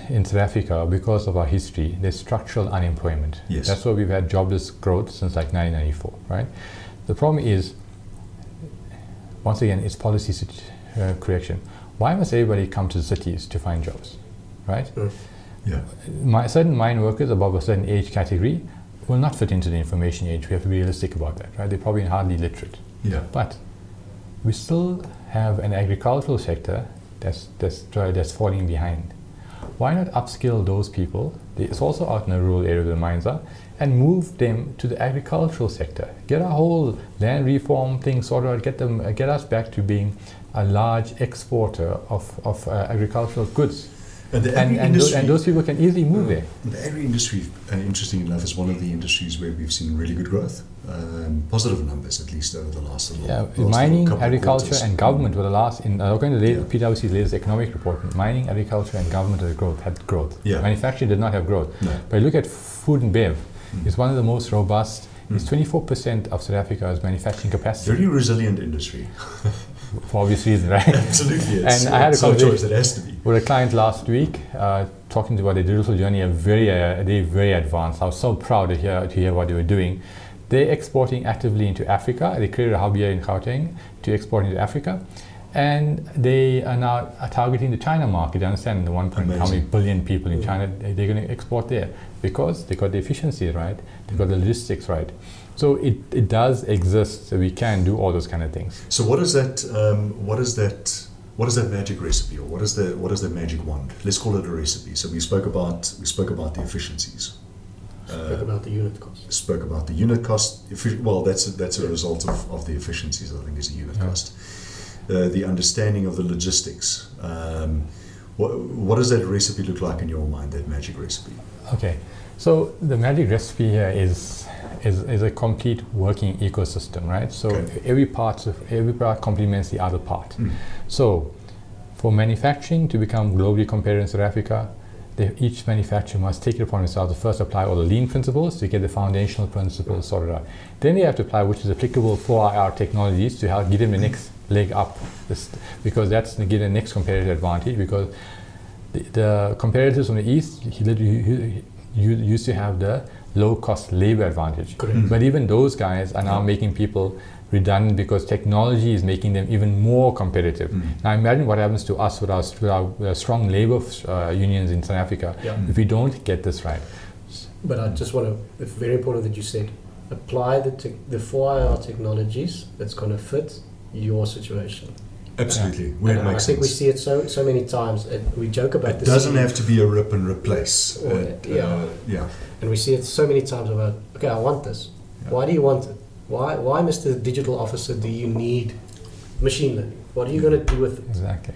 In South Africa, because of our history, there's structural unemployment. Yes. That's why we've had jobless growth since like 1994, right? The problem is, once again, it's policy uh, correction. Why must everybody come to the cities to find jobs, right? yeah My, certain mine workers above a certain age category will not fit into the information age. We have to be realistic about that, right? They're probably hardly literate. yeah But we still have an agricultural sector that's, that's, that's falling behind. Why not upskill those people? It's also out in the rural area where the mines are, and move them to the agricultural sector. Get our whole land reform thing sorted out. Get them, uh, get us back to being a large exporter of, of uh, agricultural goods, and the and, and, tho- industry and those people can easily move there. The agri industry, uh, interesting enough, is one of the industries where we've seen really good growth, um, positive numbers at least over the last little. Yeah, last mining, of agriculture, quarters. and government were the last. In uh, according to the Yeah. PwC's latest economic report, mining, agriculture, and government had growth. Had growth. Yeah. Manufacturing did not have growth. No. But look at food and bev. Mm. It's one of the most robust It's 24% of South Africa's manufacturing capacity. Very resilient industry. For obvious reasons, right? Absolutely. It's, And I had a conversation- choice. It has to be. with a client last week, uh, talking about their digital journey, are very, uh, they very advanced. I was so proud to hear to hear what they were doing. They're exporting actively into Africa. They created a hub here in Gauteng to export into Africa, and they are now are targeting the China market. You understand the one point how many billion people in China they- they're going to export there because they got the efficiency right, they got the logistics right. So it, it does exist. So we can do all those kind of things. So what is that? Um, what is that? What is that magic recipe, or what is the what is the magic wand? Let's call it a recipe. So we spoke about we spoke about the efficiencies. Spoke about the unit cost. spoke about the unit cost. Well, that's a, that's a result of, of the efficiencies. I think is a unit Yeah. cost. Uh, the understanding of the logistics. Um, what, what does that recipe look like in your mind? That magic recipe. Okay, so the magic recipe here is is, is a complete working ecosystem, right? So Okay. every part of every part complements the other part. So for manufacturing to become globally competitive in South Africa, they, each manufacturer must take it upon themselves to first apply all the lean principles to get the foundational principles sorted out. Then they have to apply which is applicable for our, technologies to help give them the next leg up, because that's to give them the next competitive advantage. Because the, the competitors from the east, he, he, he, used to have the low cost labor advantage. Correct. But even those guys are now Yeah. making people redundant because technology is making them even more competitive. Mm. Now imagine what happens to us with our, with our uh, strong labor uh, unions in South Africa Yeah. if we don't get this right. But I just want to, it's very important that you said, apply the, te- the 4IR technologies that's going to fit your situation. Absolutely, where it And I makes think we see it so so many times, and we joke about It the doesn't have to be a rip and replace. Or- It, yeah. uh, yeah. and we see it so many times about, okay, I want this. Yeah. Why do you want it? Why, why, Mr. Digital Officer, do you need machine learning? What are you going to do with it? Exactly.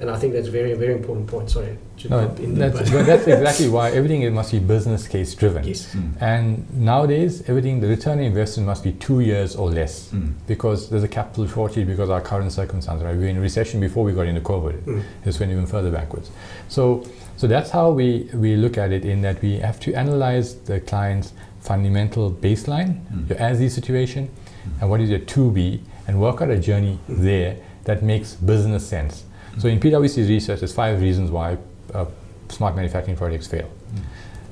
And I think that's very, very important point. Sorry No, in that's, but but that's exactly why everything must be business case driven. yes, Mm. And nowadays, everything, the return on investment must be two years or less Mm. because there's a capital shortage because of our current circumstances. Right? We were in a recession before we got into COVID. Mm. This went even further backwards. So, so that's how we, we look at it in that we have to analyze the client's fundamental baseline, Mm. your as is situation, Mm. and what is your to be, and work out a journey there that makes business sense. So in PwC's research, there's five reasons why uh, smart manufacturing projects fail.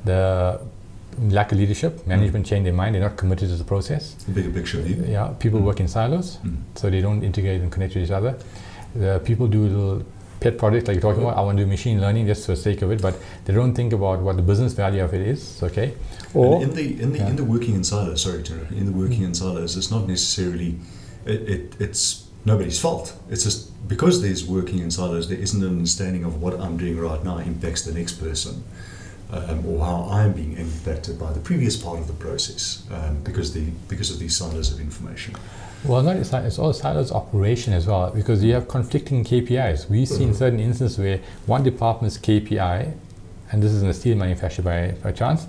The lack of leadership, management change their mind, they're not committed to the process. The bigger picture view. Yeah, people work in silos, Mm. so they don't integrate and connect with each other. The people do little pet projects like you're talking about. I want to do machine learning just for the sake of it, but they don't think about what the business value of it is. Okay, or And in the in the yeah. in the working in silos, sorry, Tara, in the working in silos, it's not necessarily it, it it's nobody's fault. It's just because there's working in silos, there isn't an understanding of what I'm doing right now impacts the next person, um, or how I'm being impacted by the previous part of the process um, because the because of these silos of information. Well, not it's, it's all silos operation as well because you have conflicting KPIs. We see in Mhm. certain instances where one department's KPI, and this is in a steel manufacturer by, by chance,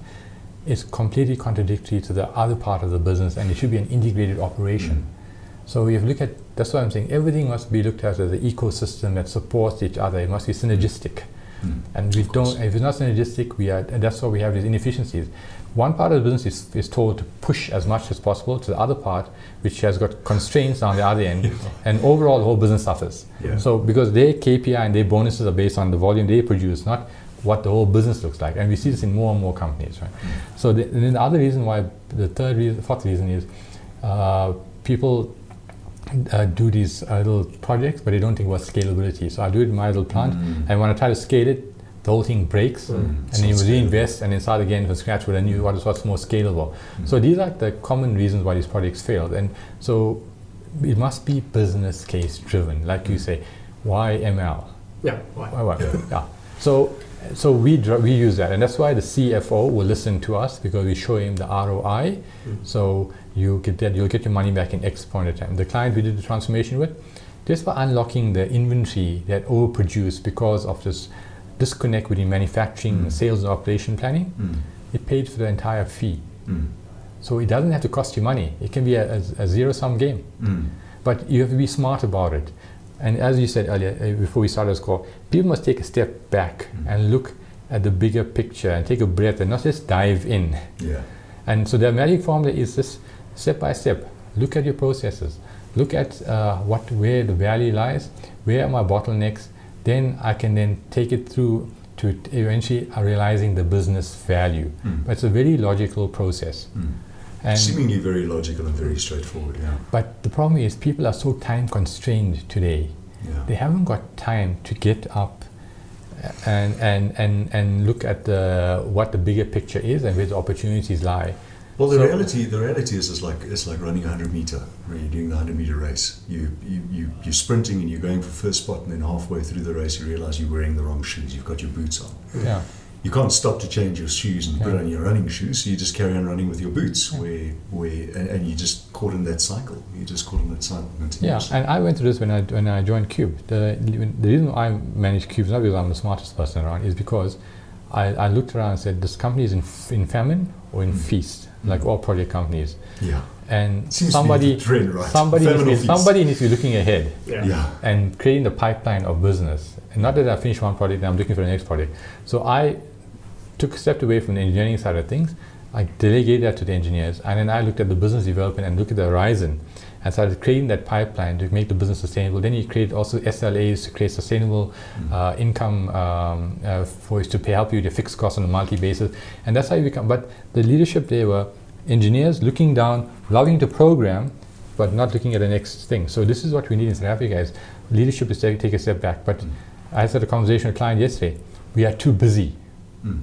is completely contradictory to the other part of the business, and it should be an integrated operation. So you have to look at that's why I'm saying everything must be looked at as an ecosystem that supports each other. It must be synergistic. Mm. And we don't, if it's not synergistic, we are, and that's why we have these inefficiencies. One part of the business is, is told to push as much as possible to the other part, which has got constraints on the other end, and overall the whole business suffers. Yeah. So because their KPI and their bonuses are based on the volume they produce, not what the whole business looks like. And we see this in more and more companies, right? So the, then the other reason why, the third reason, fourth reason is uh, people uh, do these uh, little projects, but they don't think about scalability. So I do it in my little plant, Mm. and when I try to scale it, the whole thing breaks, Mm. and then you reinvest and then start again from scratch with a new what is what's more scalable. Mm. So these are the common reasons why these projects failed, and so it must be business case driven, like you say. Why ML? yeah, why? Why, why? Yeah. Yeah. So, so we dr- we use that, and that's why the CFO will listen to us because we show him the ROI. Mm. So you get that you'll get your money back in X point of time. The client we did the transformation with, just by unlocking the inventory that overproduced because of this disconnect between manufacturing, Mm. sales, and operation planning, Mm. it paid for the entire fee. Mm. So it doesn't have to cost you money. It can be a, a, a zero sum game. Mm. But you have to be smart about it. And as you said earlier, uh, before we started this call, people must take a step back Mm. and look at the bigger picture and take a breath and not just dive in. Yeah. And so the magic formula is this step by step. Look at your processes. Look at uh, what where the value lies, where are my bottlenecks. Then I can then take it through to eventually realizing the business value. Mm. But it's a very logical process. Mm. And Seemingly very logical and very straightforward. Yeah. but the problem is people are so time constrained today. Yeah. They haven't got time to get up uh, and and and, and look at the what the bigger picture is and where the opportunities lie. Well, the So- reality, the reality is, it's like it's like running a hundred meter. When you're doing the hundred meter race, you you you you're sprinting and you're going for first spot, and then halfway through the race, you realize you're wearing the wrong shoes. You've got your boots on. Yeah. You can't stop to change your shoes and put on your running shoes. So you just carry on running with your boots, Yeah. where where and, and you just caught in that cycle. You just caught in that cycle Yeah, and I went through this when I when I joined Cube. The the reason I manage Cube is not because I'm the smartest person around, is because I, I looked around and said this company is in, in famine or in Mm. feast, like all project companies. yeah. And Seems somebody to be the trend, right? somebody needs, to be, somebody needs to be looking ahead Yeah. Yeah. and creating the pipeline of business. And not that I finished one project and I'm looking for the next project. So I took a step away from the engineering side of things. I delegated that to the engineers, and then I looked at the business development and looked at the horizon, and started creating that pipeline to make the business sustainable. Then you create also SLAs to create sustainable Mm. uh, income um, uh, for us to pay help you to fix costs on a monthly basis, and that's how you become. But the leadership there were engineers looking down, loving to program, but not looking at the next thing. So this is what we need in South Africa: is leadership is take, take a step back. But Mm. I had a conversation with a client yesterday. We are too busy Mm.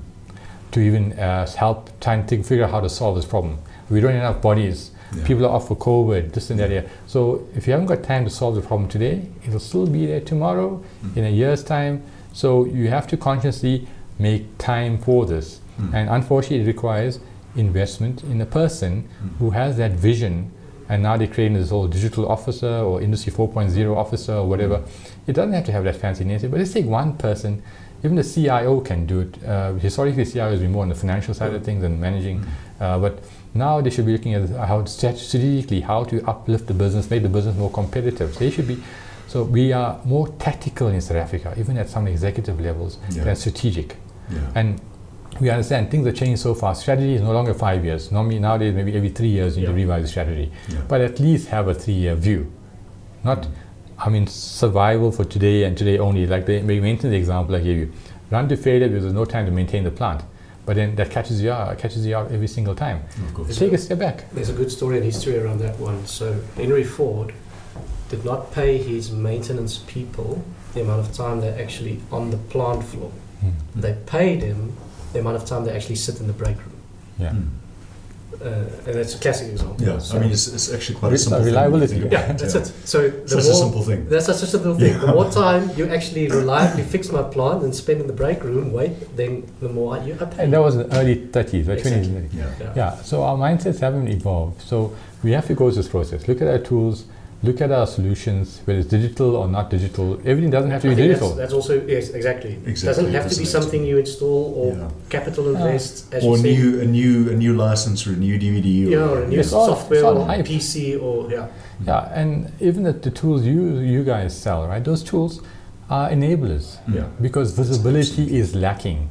to even uh, help try and think, figure out how to solve this problem. We don't have enough bodies. Yeah. People are off for COVID, this and that. Yeah. So if you haven't got time to solve the problem today, it'll still be there tomorrow, Mm. in a year's time. So you have to consciously make time for this. Mm. And unfortunately, it requires investment in a person Mm. who has that vision. And now they're creating this whole digital officer or industry 4.0 officer or whatever. It doesn't have to have that fancy name, but let's take one person. Even the CIO can do it. Uh, historically, CIO has been more on the financial side of things and managing. Mm. Uh, but now they should be looking at how strategically how to uplift the business, make the business more competitive. They should be. So we are more tactical in South Africa, even at some executive levels, Yeah. than strategic. Yeah. And we understand things are changing so fast. Strategy is no longer five years. Normally nowadays, maybe every three years you need to Yeah. revise the strategy. But at least have a three-year view. Not, Mm. I mean, survival for today and today only. Like the maintenance example I gave you. Run to failure because there's no time to maintain the plant. But then that catches you out, catches you out every single time. Of course. Take a step back. There's a good story and history around that one. So Henry Ford did not pay his maintenance people the amount of time they're actually on the plant floor. Mm. They paid him the amount of time they actually sit in the break room. Yeah. Mm. Uh, and that's a classic example. Yeah. So- I mean, it's, it's actually quite a simple reliability. when you think yeah, that's yeah. it. So the Such a more, simple thing. That's such a simple thing. Yeah. The more time you actually reliably fix my plant and spend in the break room, wait, then the more you I pay. And that was in the early 30s, right? 20s. Exactly. Yeah. yeah. Yeah, so our mindsets haven't evolved. So we have to go through this process. Look at our tools, look at our solutions, whether it's digital or not digital. Everything doesn't have to I be think digital. That's, that's also yes, exactly. It Exactly, doesn't have to be something you install or Yeah. capital invest, as Or you said. new, a new, a new license or a new DVD. Or, yeah, or a new It's all- software it's all or hype. PC or yeah. Yeah, and even the, the tools you you guys sell, right? Those tools are enablers. Yeah. because visibility is lacking.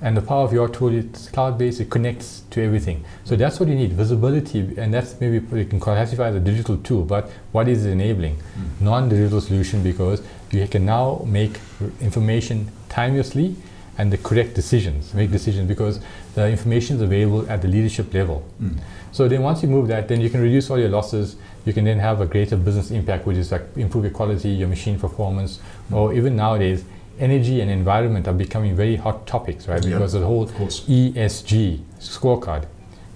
Mm. And the power of your tool, it's cloud-based, it connects to everything. So that's what you need, visibility, and that's maybe you can classify as a digital tool, but what is it enabling? Mm. Non-digital solution because you can now make information timelessly and the correct decisions, make decisions because the information is available at the leadership level. Mm. So then once you move that, then you can reduce all your losses. You can then have a greater business impact, which is like improve your quality, your machine performance, or even nowadays, energy and environment are becoming very hot topics, right? Because of the whole. ESG scorecard,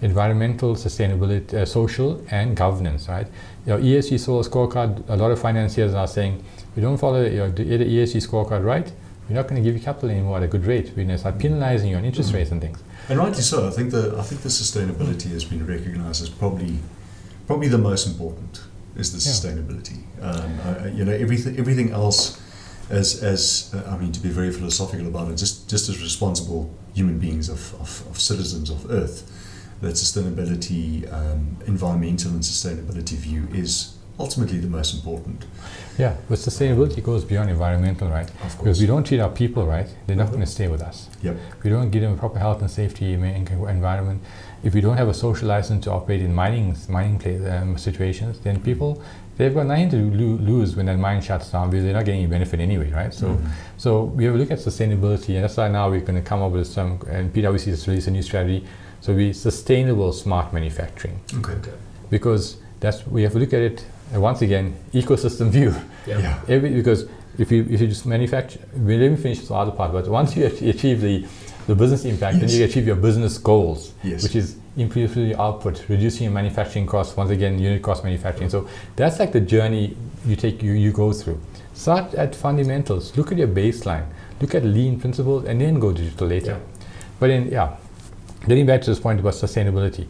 environmental, sustainability, uh, social, and governance, right? Your ESG scorecard, a lot of financiers are saying, if you don't follow your ESG scorecard right, we're not going to give you capital anymore at a good rate. We're going to start penalizing you on interest Mhm. rates and things. And rightly so. I think the I think the sustainability has been recognised as probably probably the most important is the Yeah. sustainability. Um, I- you know everything everything else as as uh, I mean to be very philosophical about it, just just as responsible human beings of, of, of citizens of Earth, that sustainability, um, environmental and sustainability view is ultimately the most important. Yeah, but sustainability goes beyond environmental, right? Of course. Because we don't treat our people right, they're not Mhm. going to stay with us. Yep. We don't give them proper health and safety environment, if you don't have a social license to operate in mining mining place, um, situations, then people they've got nothing to lo- lose when that mine shuts down because they're not getting any benefit anyway, right? So, Mhm. so we have a look at sustainability, and that's why now we're going to come up with some. And PwC has released a new strategy. So we sustainable smart manufacturing Okay. because that's we have to look at it uh, once again ecosystem view. Yeah. Yeah. Every, because if you if you just manufacture, we let me finish the other part. But once you achieve the the business impact, then you achieve your business goals, Yes. which is improving your output, reducing your manufacturing costs. Once again, unit cost manufacturing. So that's like the journey you take you you go through. Start at fundamentals. Look at your baseline. Look at lean principles, and then go digital later. Yeah. But then, yeah, getting back to this point about sustainability,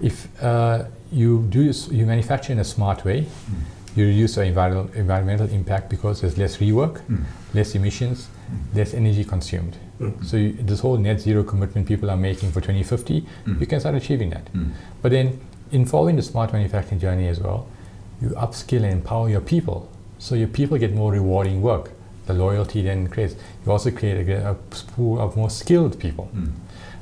if uh, you do you manufacture in a smart way, Mm. you reduce your environmental environmental impact because there's less rework, Mm. less emissions, less energy consumed. Mm. So you, this whole net zero commitment people are making for 2050, Mm. you can start achieving that. Mm. But then, in following the smart manufacturing journey as well, you upskill and empower your people, so your people get more rewarding work. The loyalty then creates. You also create a, a pool of more skilled people Mm.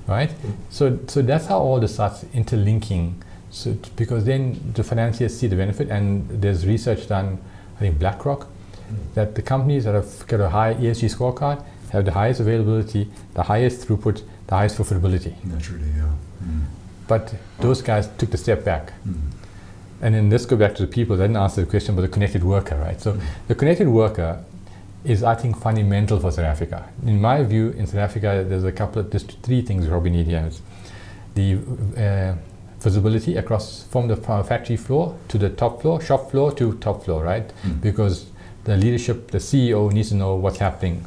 right? Mm. So, so that's how all this starts interlinking. So, t- because then the financiers see the benefit, and there's research done, I think BlackRock, that the companies that have got a high ESG scorecard have the highest availability, the highest throughput, the highest profitability. Naturally, yeah. Mm. But those guys took the step back. Mm. And then let's go back to the people that didn't answer the question about the connected worker, right? So Mm. the connected worker is, I think, fundamental for South Africa. In my view, in South Africa, there's a couple of, there's three things we probably need here. The uh, visibility across from the factory floor to the top floor, shop floor to top floor, right? Mm. Because the leadership, the CEO needs to know what's happening.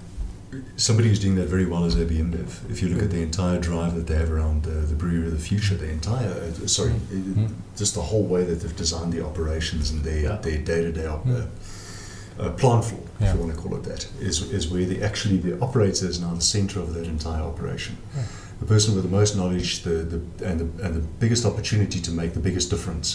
Somebody who's doing that very well is AB InBev. If you look at the entire drive that they have around uh, the brewery of the future, the entire uh, sorry, Mm. uh, just the whole way that they've designed the operations and their Yeah. their day to day plant floor, if Yeah. you want to call it that, is is where the actually the operator is now the center of that entire operation. Yeah. The person with the most knowledge, the, the and the and the biggest opportunity to make the biggest difference,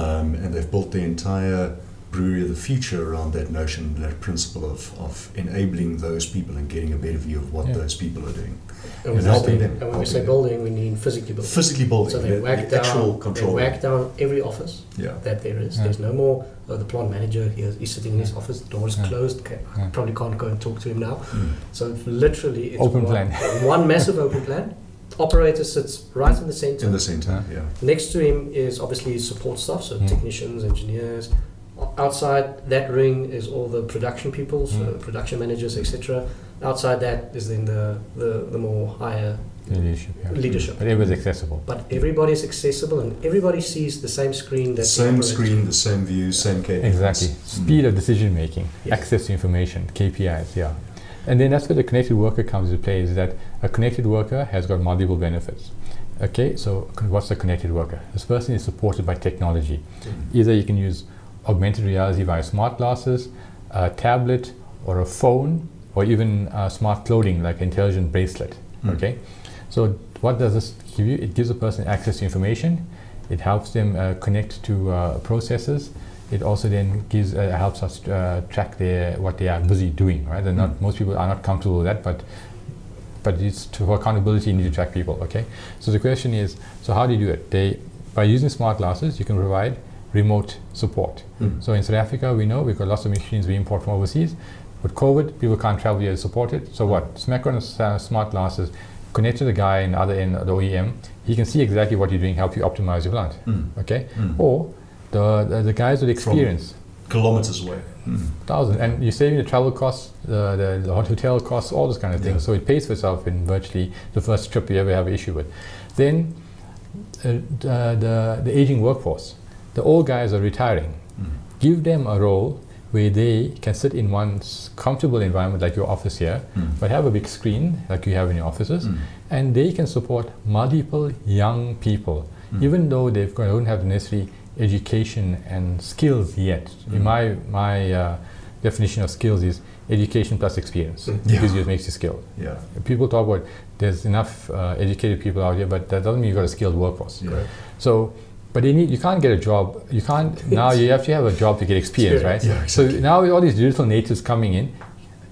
um, and they've built the entire brewery of the future around that notion, that principle of, of enabling those people and getting a better view of what Yeah. those people are doing. And, And helping them, and when we say them. building, we mean physically building. Physically building, So they the, whack the actual down, control. they whack down every office yeah. that there is. Yeah. There's no more. Uh, the plant manager, he is, he's sitting in his office. The door is Yeah. closed. Okay, I Yeah. probably can't go and talk to him now. Mm. So literally, it's Open one, plan. one massive open plan. Operator sits right in the center. In the center, yeah. Next to him is obviously support staff, so Mm. technicians, engineers. O- Outside that ring is all the production people, so Mm. production managers, etc. Outside that is then the, the, the more higher Leadership, yeah. leadership. But it was accessible. But everybody's accessible and everybody sees the same screen that the same screen, the same view, same KPIs. Exactly. Mm. Speed of decision making, Yes. access to information, KPIs, yeah. And then that's where the connected worker comes into play is that a connected worker has got multiple benefits. Okay, so what's a connected worker? This person is supported by technology. Mm. Either you can use augmented reality via smart glasses, a tablet, or a phone, or even uh, smart clothing like intelligent bracelet. Mm. Okay, so what does this give you? It gives a person access to information. It helps them uh, connect to uh, processes. It also then gives uh, helps us uh, track their what they are busy doing. Right, and not Mm. most people are not comfortable with that, but but it's to, for accountability. You need to track people. Okay, so the question is, so how do you do it? They by using smart glasses, you can provide remote support. Mm. So in South Africa, we know we've got lots of machines we import from overseas. With COVID, people can't travel yet to support it. So what? Smack on uh, smart glasses, connect to the guy in the other end, the OEM. He can see exactly what you're doing, help you optimize your plant. Mm. Okay? Mm. Or the, the, the guys with From- experience, Kilometers away. Mm. thousand, and you're saving the travel costs, the, the, the hotel costs, all those kind of things. Yeah. So it pays for itself in virtually the first trip you ever have an issue with. Then uh, the, the, the aging workforce, the old guys are retiring Mm. give them a role where they can sit in one comfortable environment like your office here, Mm. but have a big screen like you have in your offices, Mm. and they can support multiple young people, Mm. even though they've don't have the necessary education and skills yet. In Mm. my my uh, definition of skills is education plus experience. Mm. Because Yeah. it makes you skilled. Yeah. People talk about there's enough uh, educated people out here, but that doesn't mean you've got a skilled workforce. Yeah. So, but they need, you can't get a job. You can't, now you have to have a job to get experience, right? Yeah, exactly. So now with all these digital natives coming in,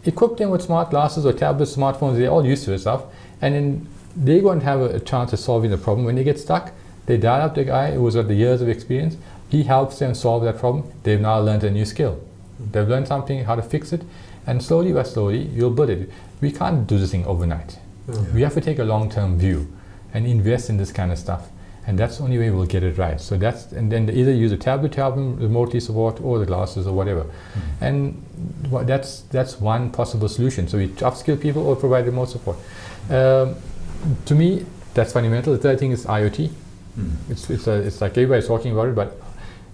equip them with smart glasses or tablets, smartphones, they're all used to this stuff. And then they won't have a, a chance of solving the problem. When they get stuck, they dial up the guy who's got the years of experience. He helps them solve that problem. They've now learned a new skill. They've learned something, how to fix it, and slowly by slowly, you'll build it. We can't do this thing overnight. Mm. We have to take a long-term view and invest in this kind of stuff. And that's the only way we'll get it right. So that's, and then either use a tablet to help them remotely support or the glasses or whatever. And wha- that's, that's one possible solution. So we upskill people or provide remote support. Um, to me, that's fundamental. The third thing is IoT. Mm. It's, it's, a, it's like everybody's talking about it, but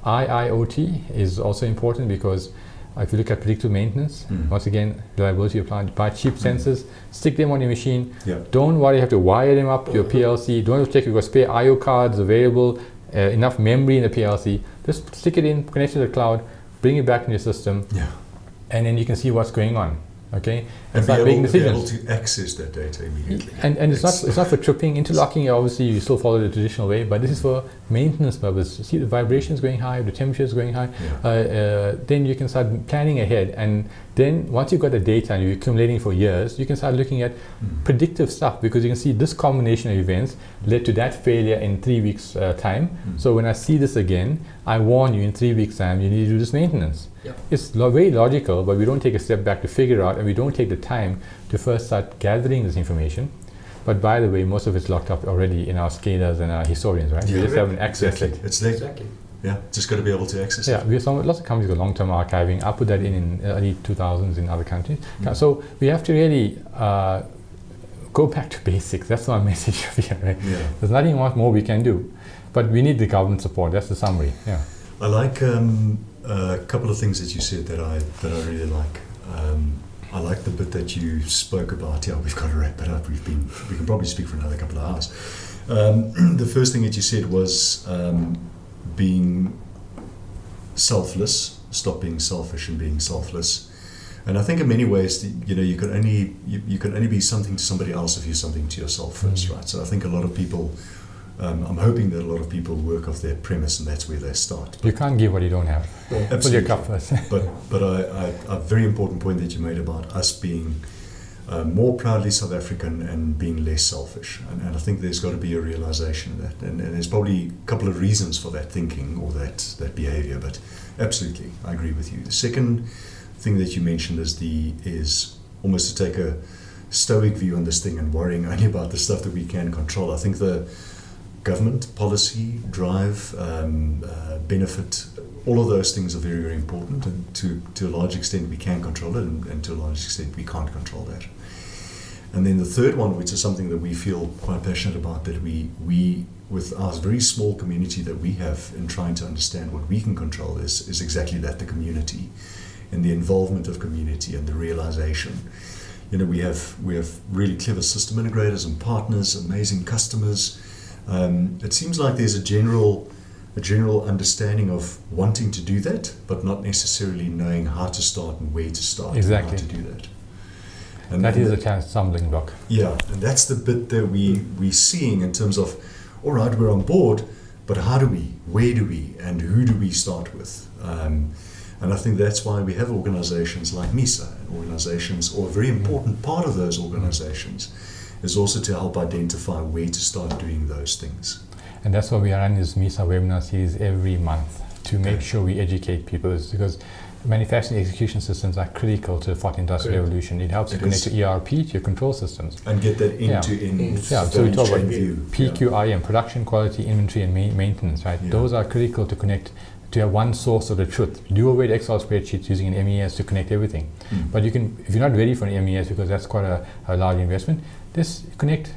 IIoT is also important because if you look at predictive maintenance, Mm. once again, reliability of plant, buy cheap sensors, stick them on your machine. Yeah. Don't worry, you have to wire them up to your PLC. Don't have to check if you've got spare IO cards available, uh, enough memory in the PLC. Just stick it in, connect it to the cloud, bring it back in your system, Yeah. and then you can see what's going on. Okay? And be like able, making be able to access that data immediately. And, and it's not it's not for tripping, interlocking. Obviously, you still follow the traditional way, but this is for maintenance purposes. See the vibrations going high, the temperature is going high. Yeah. Uh, uh, then you can start planning ahead, and then once you've got the data and you're accumulating for years, you can start looking at Mm. predictive stuff because you can see this combination of events led to that failure in three weeks' uh, time. Mm. So when I see this again, I warn you in three weeks' time you need to do this maintenance. Yep. It's lo- very logical, but we don't take a step back to figure out, and we don't take the time to first start gathering this information. But by the way, most of it's locked up already in our SCADAs and our historians, right? Yeah. we just haven't accessed Exactly. it. It's there. Exactly. Yeah. Just got to be able to access Yeah, it. we have some, lots of companies got long-term archiving. I put that in in early 2000s in other countries. Mm. So we have to really uh, go back to basics. That's my message here, right? Yeah. There's nothing much more we can do, but we need the government support. That's the summary. Yeah. I like um, a couple of things that you said that I that I really like. Um, I like the bit that you spoke about. Yeah, we've got to wrap it up. We've been we can probably speak for another couple of hours. Um, the first thing that you said was um, being selfless, stop being selfish and being selfless. And I think in many ways, you know, you can only you, you can only be something to somebody else if you're something to yourself first, Mm. right? So I think a lot of people. Um, I'm hoping that a lot of people work off their premise, and that's where they start. You can't give what you don't have. Yeah. Fill your Absolutely. cup first. But but I, I, a very important point that you made about us being uh, more proudly South African and being less selfish, and, and I think there's got to be a realization of that, and, and there's probably a couple of reasons for that thinking or that that behaviour. But absolutely, I agree with you. The second thing that you mentioned is the is almost to take a stoic view on this thing and worrying only about the stuff that we can control. I think the government policy, drive, um, uh, benefit, all of those things are very, very important. And to, to a large extent, we can control it, and, and to a large extent, we can't control that. And then the third one, which is something that we feel quite passionate about, that we, we with our very small community that we have in trying to understand what we can control, is, is exactly that the community and the involvement of community and the realization. You know, we have we have really clever system integrators and partners, amazing customers. Um, it seems like there's a general a general understanding of wanting to do that, but not necessarily knowing how to start and where to start Exactly. and how to do that. And that is a stumbling block. yeah, and that's the bit that we we're seeing in terms of, all right, we're on board, but how do we, where do we, and who do we start with? Um, and I think that's why we have organizations like MESA and organizations, or a very important part of those organizations, is also to help identify where to start doing those things. And that's why we are running this MESA webinar series every month to make Okay. sure we educate people It's because manufacturing execution systems are critical to the fourth industrial Correct. revolution. It helps you connect is. to ERP, to your control systems. And get that Yeah. into in Yeah, so we talk about view. PQI and production quality, inventory, and ma- maintenance, right? Yeah. Those are critical to connect to have one source of the truth. Do away with Excel spreadsheets using an MES to connect everything. Mm. But you can, if you're not ready for an MES because that's quite a, a large investment, just connect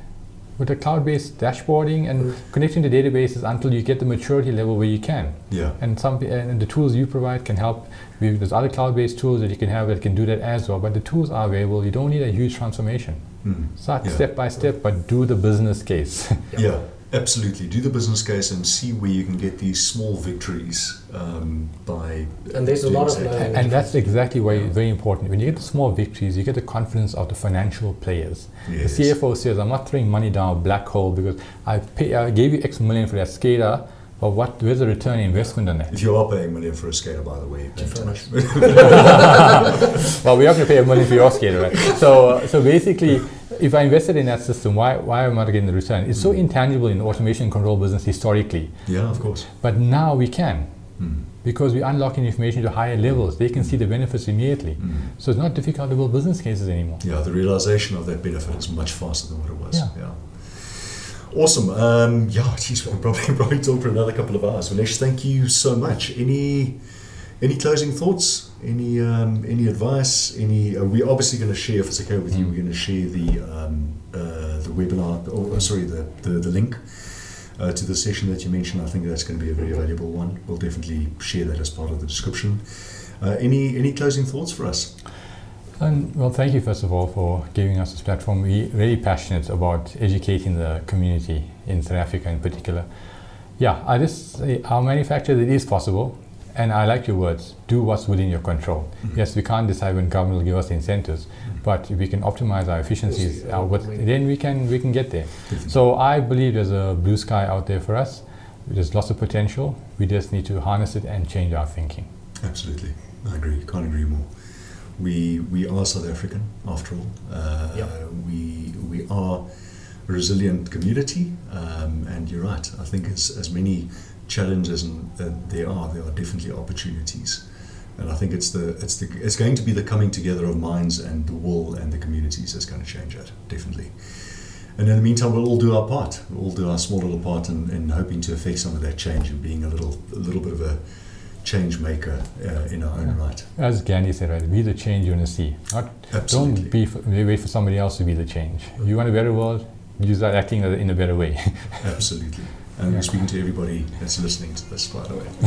with the cloud-based dashboarding and Mm. connecting the databases until you get the maturity level where you can. yeah. And some and the tools you provide can help. There's other cloud-based tools that you can have that can do that as well. But the tools are available. You don't need a huge transformation. Mm. Start Yeah. step by step, but do the business case. Yeah, absolutely. Do the business case and see where you can get these small victories um, by. And there's a doing lot of learning. And that's exactly why it's very important. When you get the small victories, you get the confidence of the financial players. Yes. The CFO says, "I'm not throwing money down a black hole because I pay, I gave you X million for that SCADA." but what? Where's the return on investment on that?" If you are paying million for a SCADA, by the way, you're too much. Well, we are going to pay a million for your SCADA, right? So, uh, so basically, if I invested in that system, why, why am I not getting the return? It's so Mm. intangible in the automation control business historically. Yeah, of course. But now we can Mm. because we're unlocking information to higher levels. They can see the benefits immediately. Mm. So it's not difficult to build business cases anymore. Yeah, the realization of that benefit is much faster than what it was. Yeah. Awesome. Um, yeah, geez, we can probably probably talk for another couple of hours. Vinesh, thank you so much. Any any closing thoughts? Any um, any advice? Any? Uh, we're obviously going to share, if it's okay with you, we're going to share the um, uh, the webinar, or uh, sorry, the the, the link. Uh, to the session that you mentioned, I think that's going to be a very valuable one. We'll definitely share that as part of the description. Uh, any any closing thoughts for us? And well, thank you first of all for giving us this platform. We're really passionate about educating the community in South Africa in particular. Yeah, I just our manufacturer it is possible, and I like your words. Do what's within your control. Mhm. Yes, we can't decide when government will give us the incentives, but if we can optimize our efficiencies, our, what, then we can we can get there. So I believe there's a blue sky out there for us. There's lots of potential. We just need to harness it and change our thinking. Absolutely, I agree. Can't agree more. We we are South African after all. Uh, Yeah. We we are a resilient community, um, and you're right. I think as as many challenges and uh, there are, there are definitely opportunities, and I think it's the it's the it's going to be the coming together of minds and the will and the communities that's going to change that definitely. And in the meantime, we'll all do our part. We'll all do our small little part in, in hoping to affect some of that change and being a little a little bit of a change maker uh, in our own Yeah. right. As Gandhi said, right, be the change you want to see. Not Absolutely. don't be for, wait for somebody else to be the change. You want a better world, you start acting in a better way. Absolutely. And Yeah. speaking to everybody that's listening to this, by the way.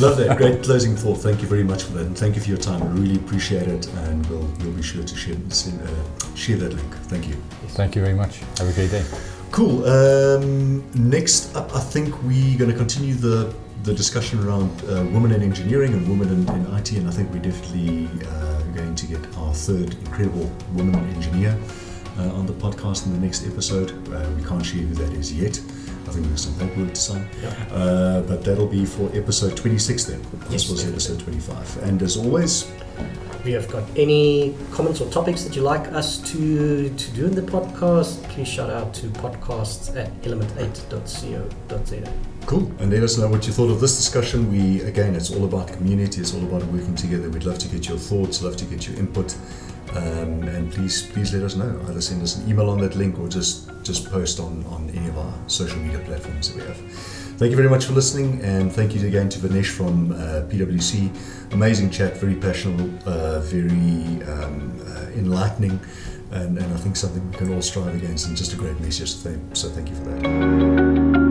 Love that. Great closing thought. Thank you very much for that. And thank you for your time. I really appreciate it. And we'll, we'll be sure to share, send, uh, share that link. Thank you. Thank you very much. Have a great day. Cool. Um, next up, I think we're going to continue the, the discussion around uh, women in engineering and women in, in IT. And I think we're definitely uh, going to get our third incredible woman engineer uh, on the podcast in the next episode. Uh, we can't share who that is yet. I think there's some paperwork to sign. Yeah. Uh, but that'll be for episode 26 then. This Yes. was episode 25. And as always, we have got any comments or topics that you like us to, to do in the podcast, please shout out to podcasts at element8.co.za. Cool. And let us know what you thought of this discussion. We again, it's all about community. It's all about working together. We'd love to get your thoughts. Love to get your input. Um, and please, please let us know. Either send us an email on that link or just just post on on any of our social media platforms that we have. Thank you very much for listening, and thank you again to Vinesh from uh, PwC. Amazing chat, very passionate, uh, very um, uh, enlightening, and, and I think something we can all strive against, and just a great message. So thank you for that.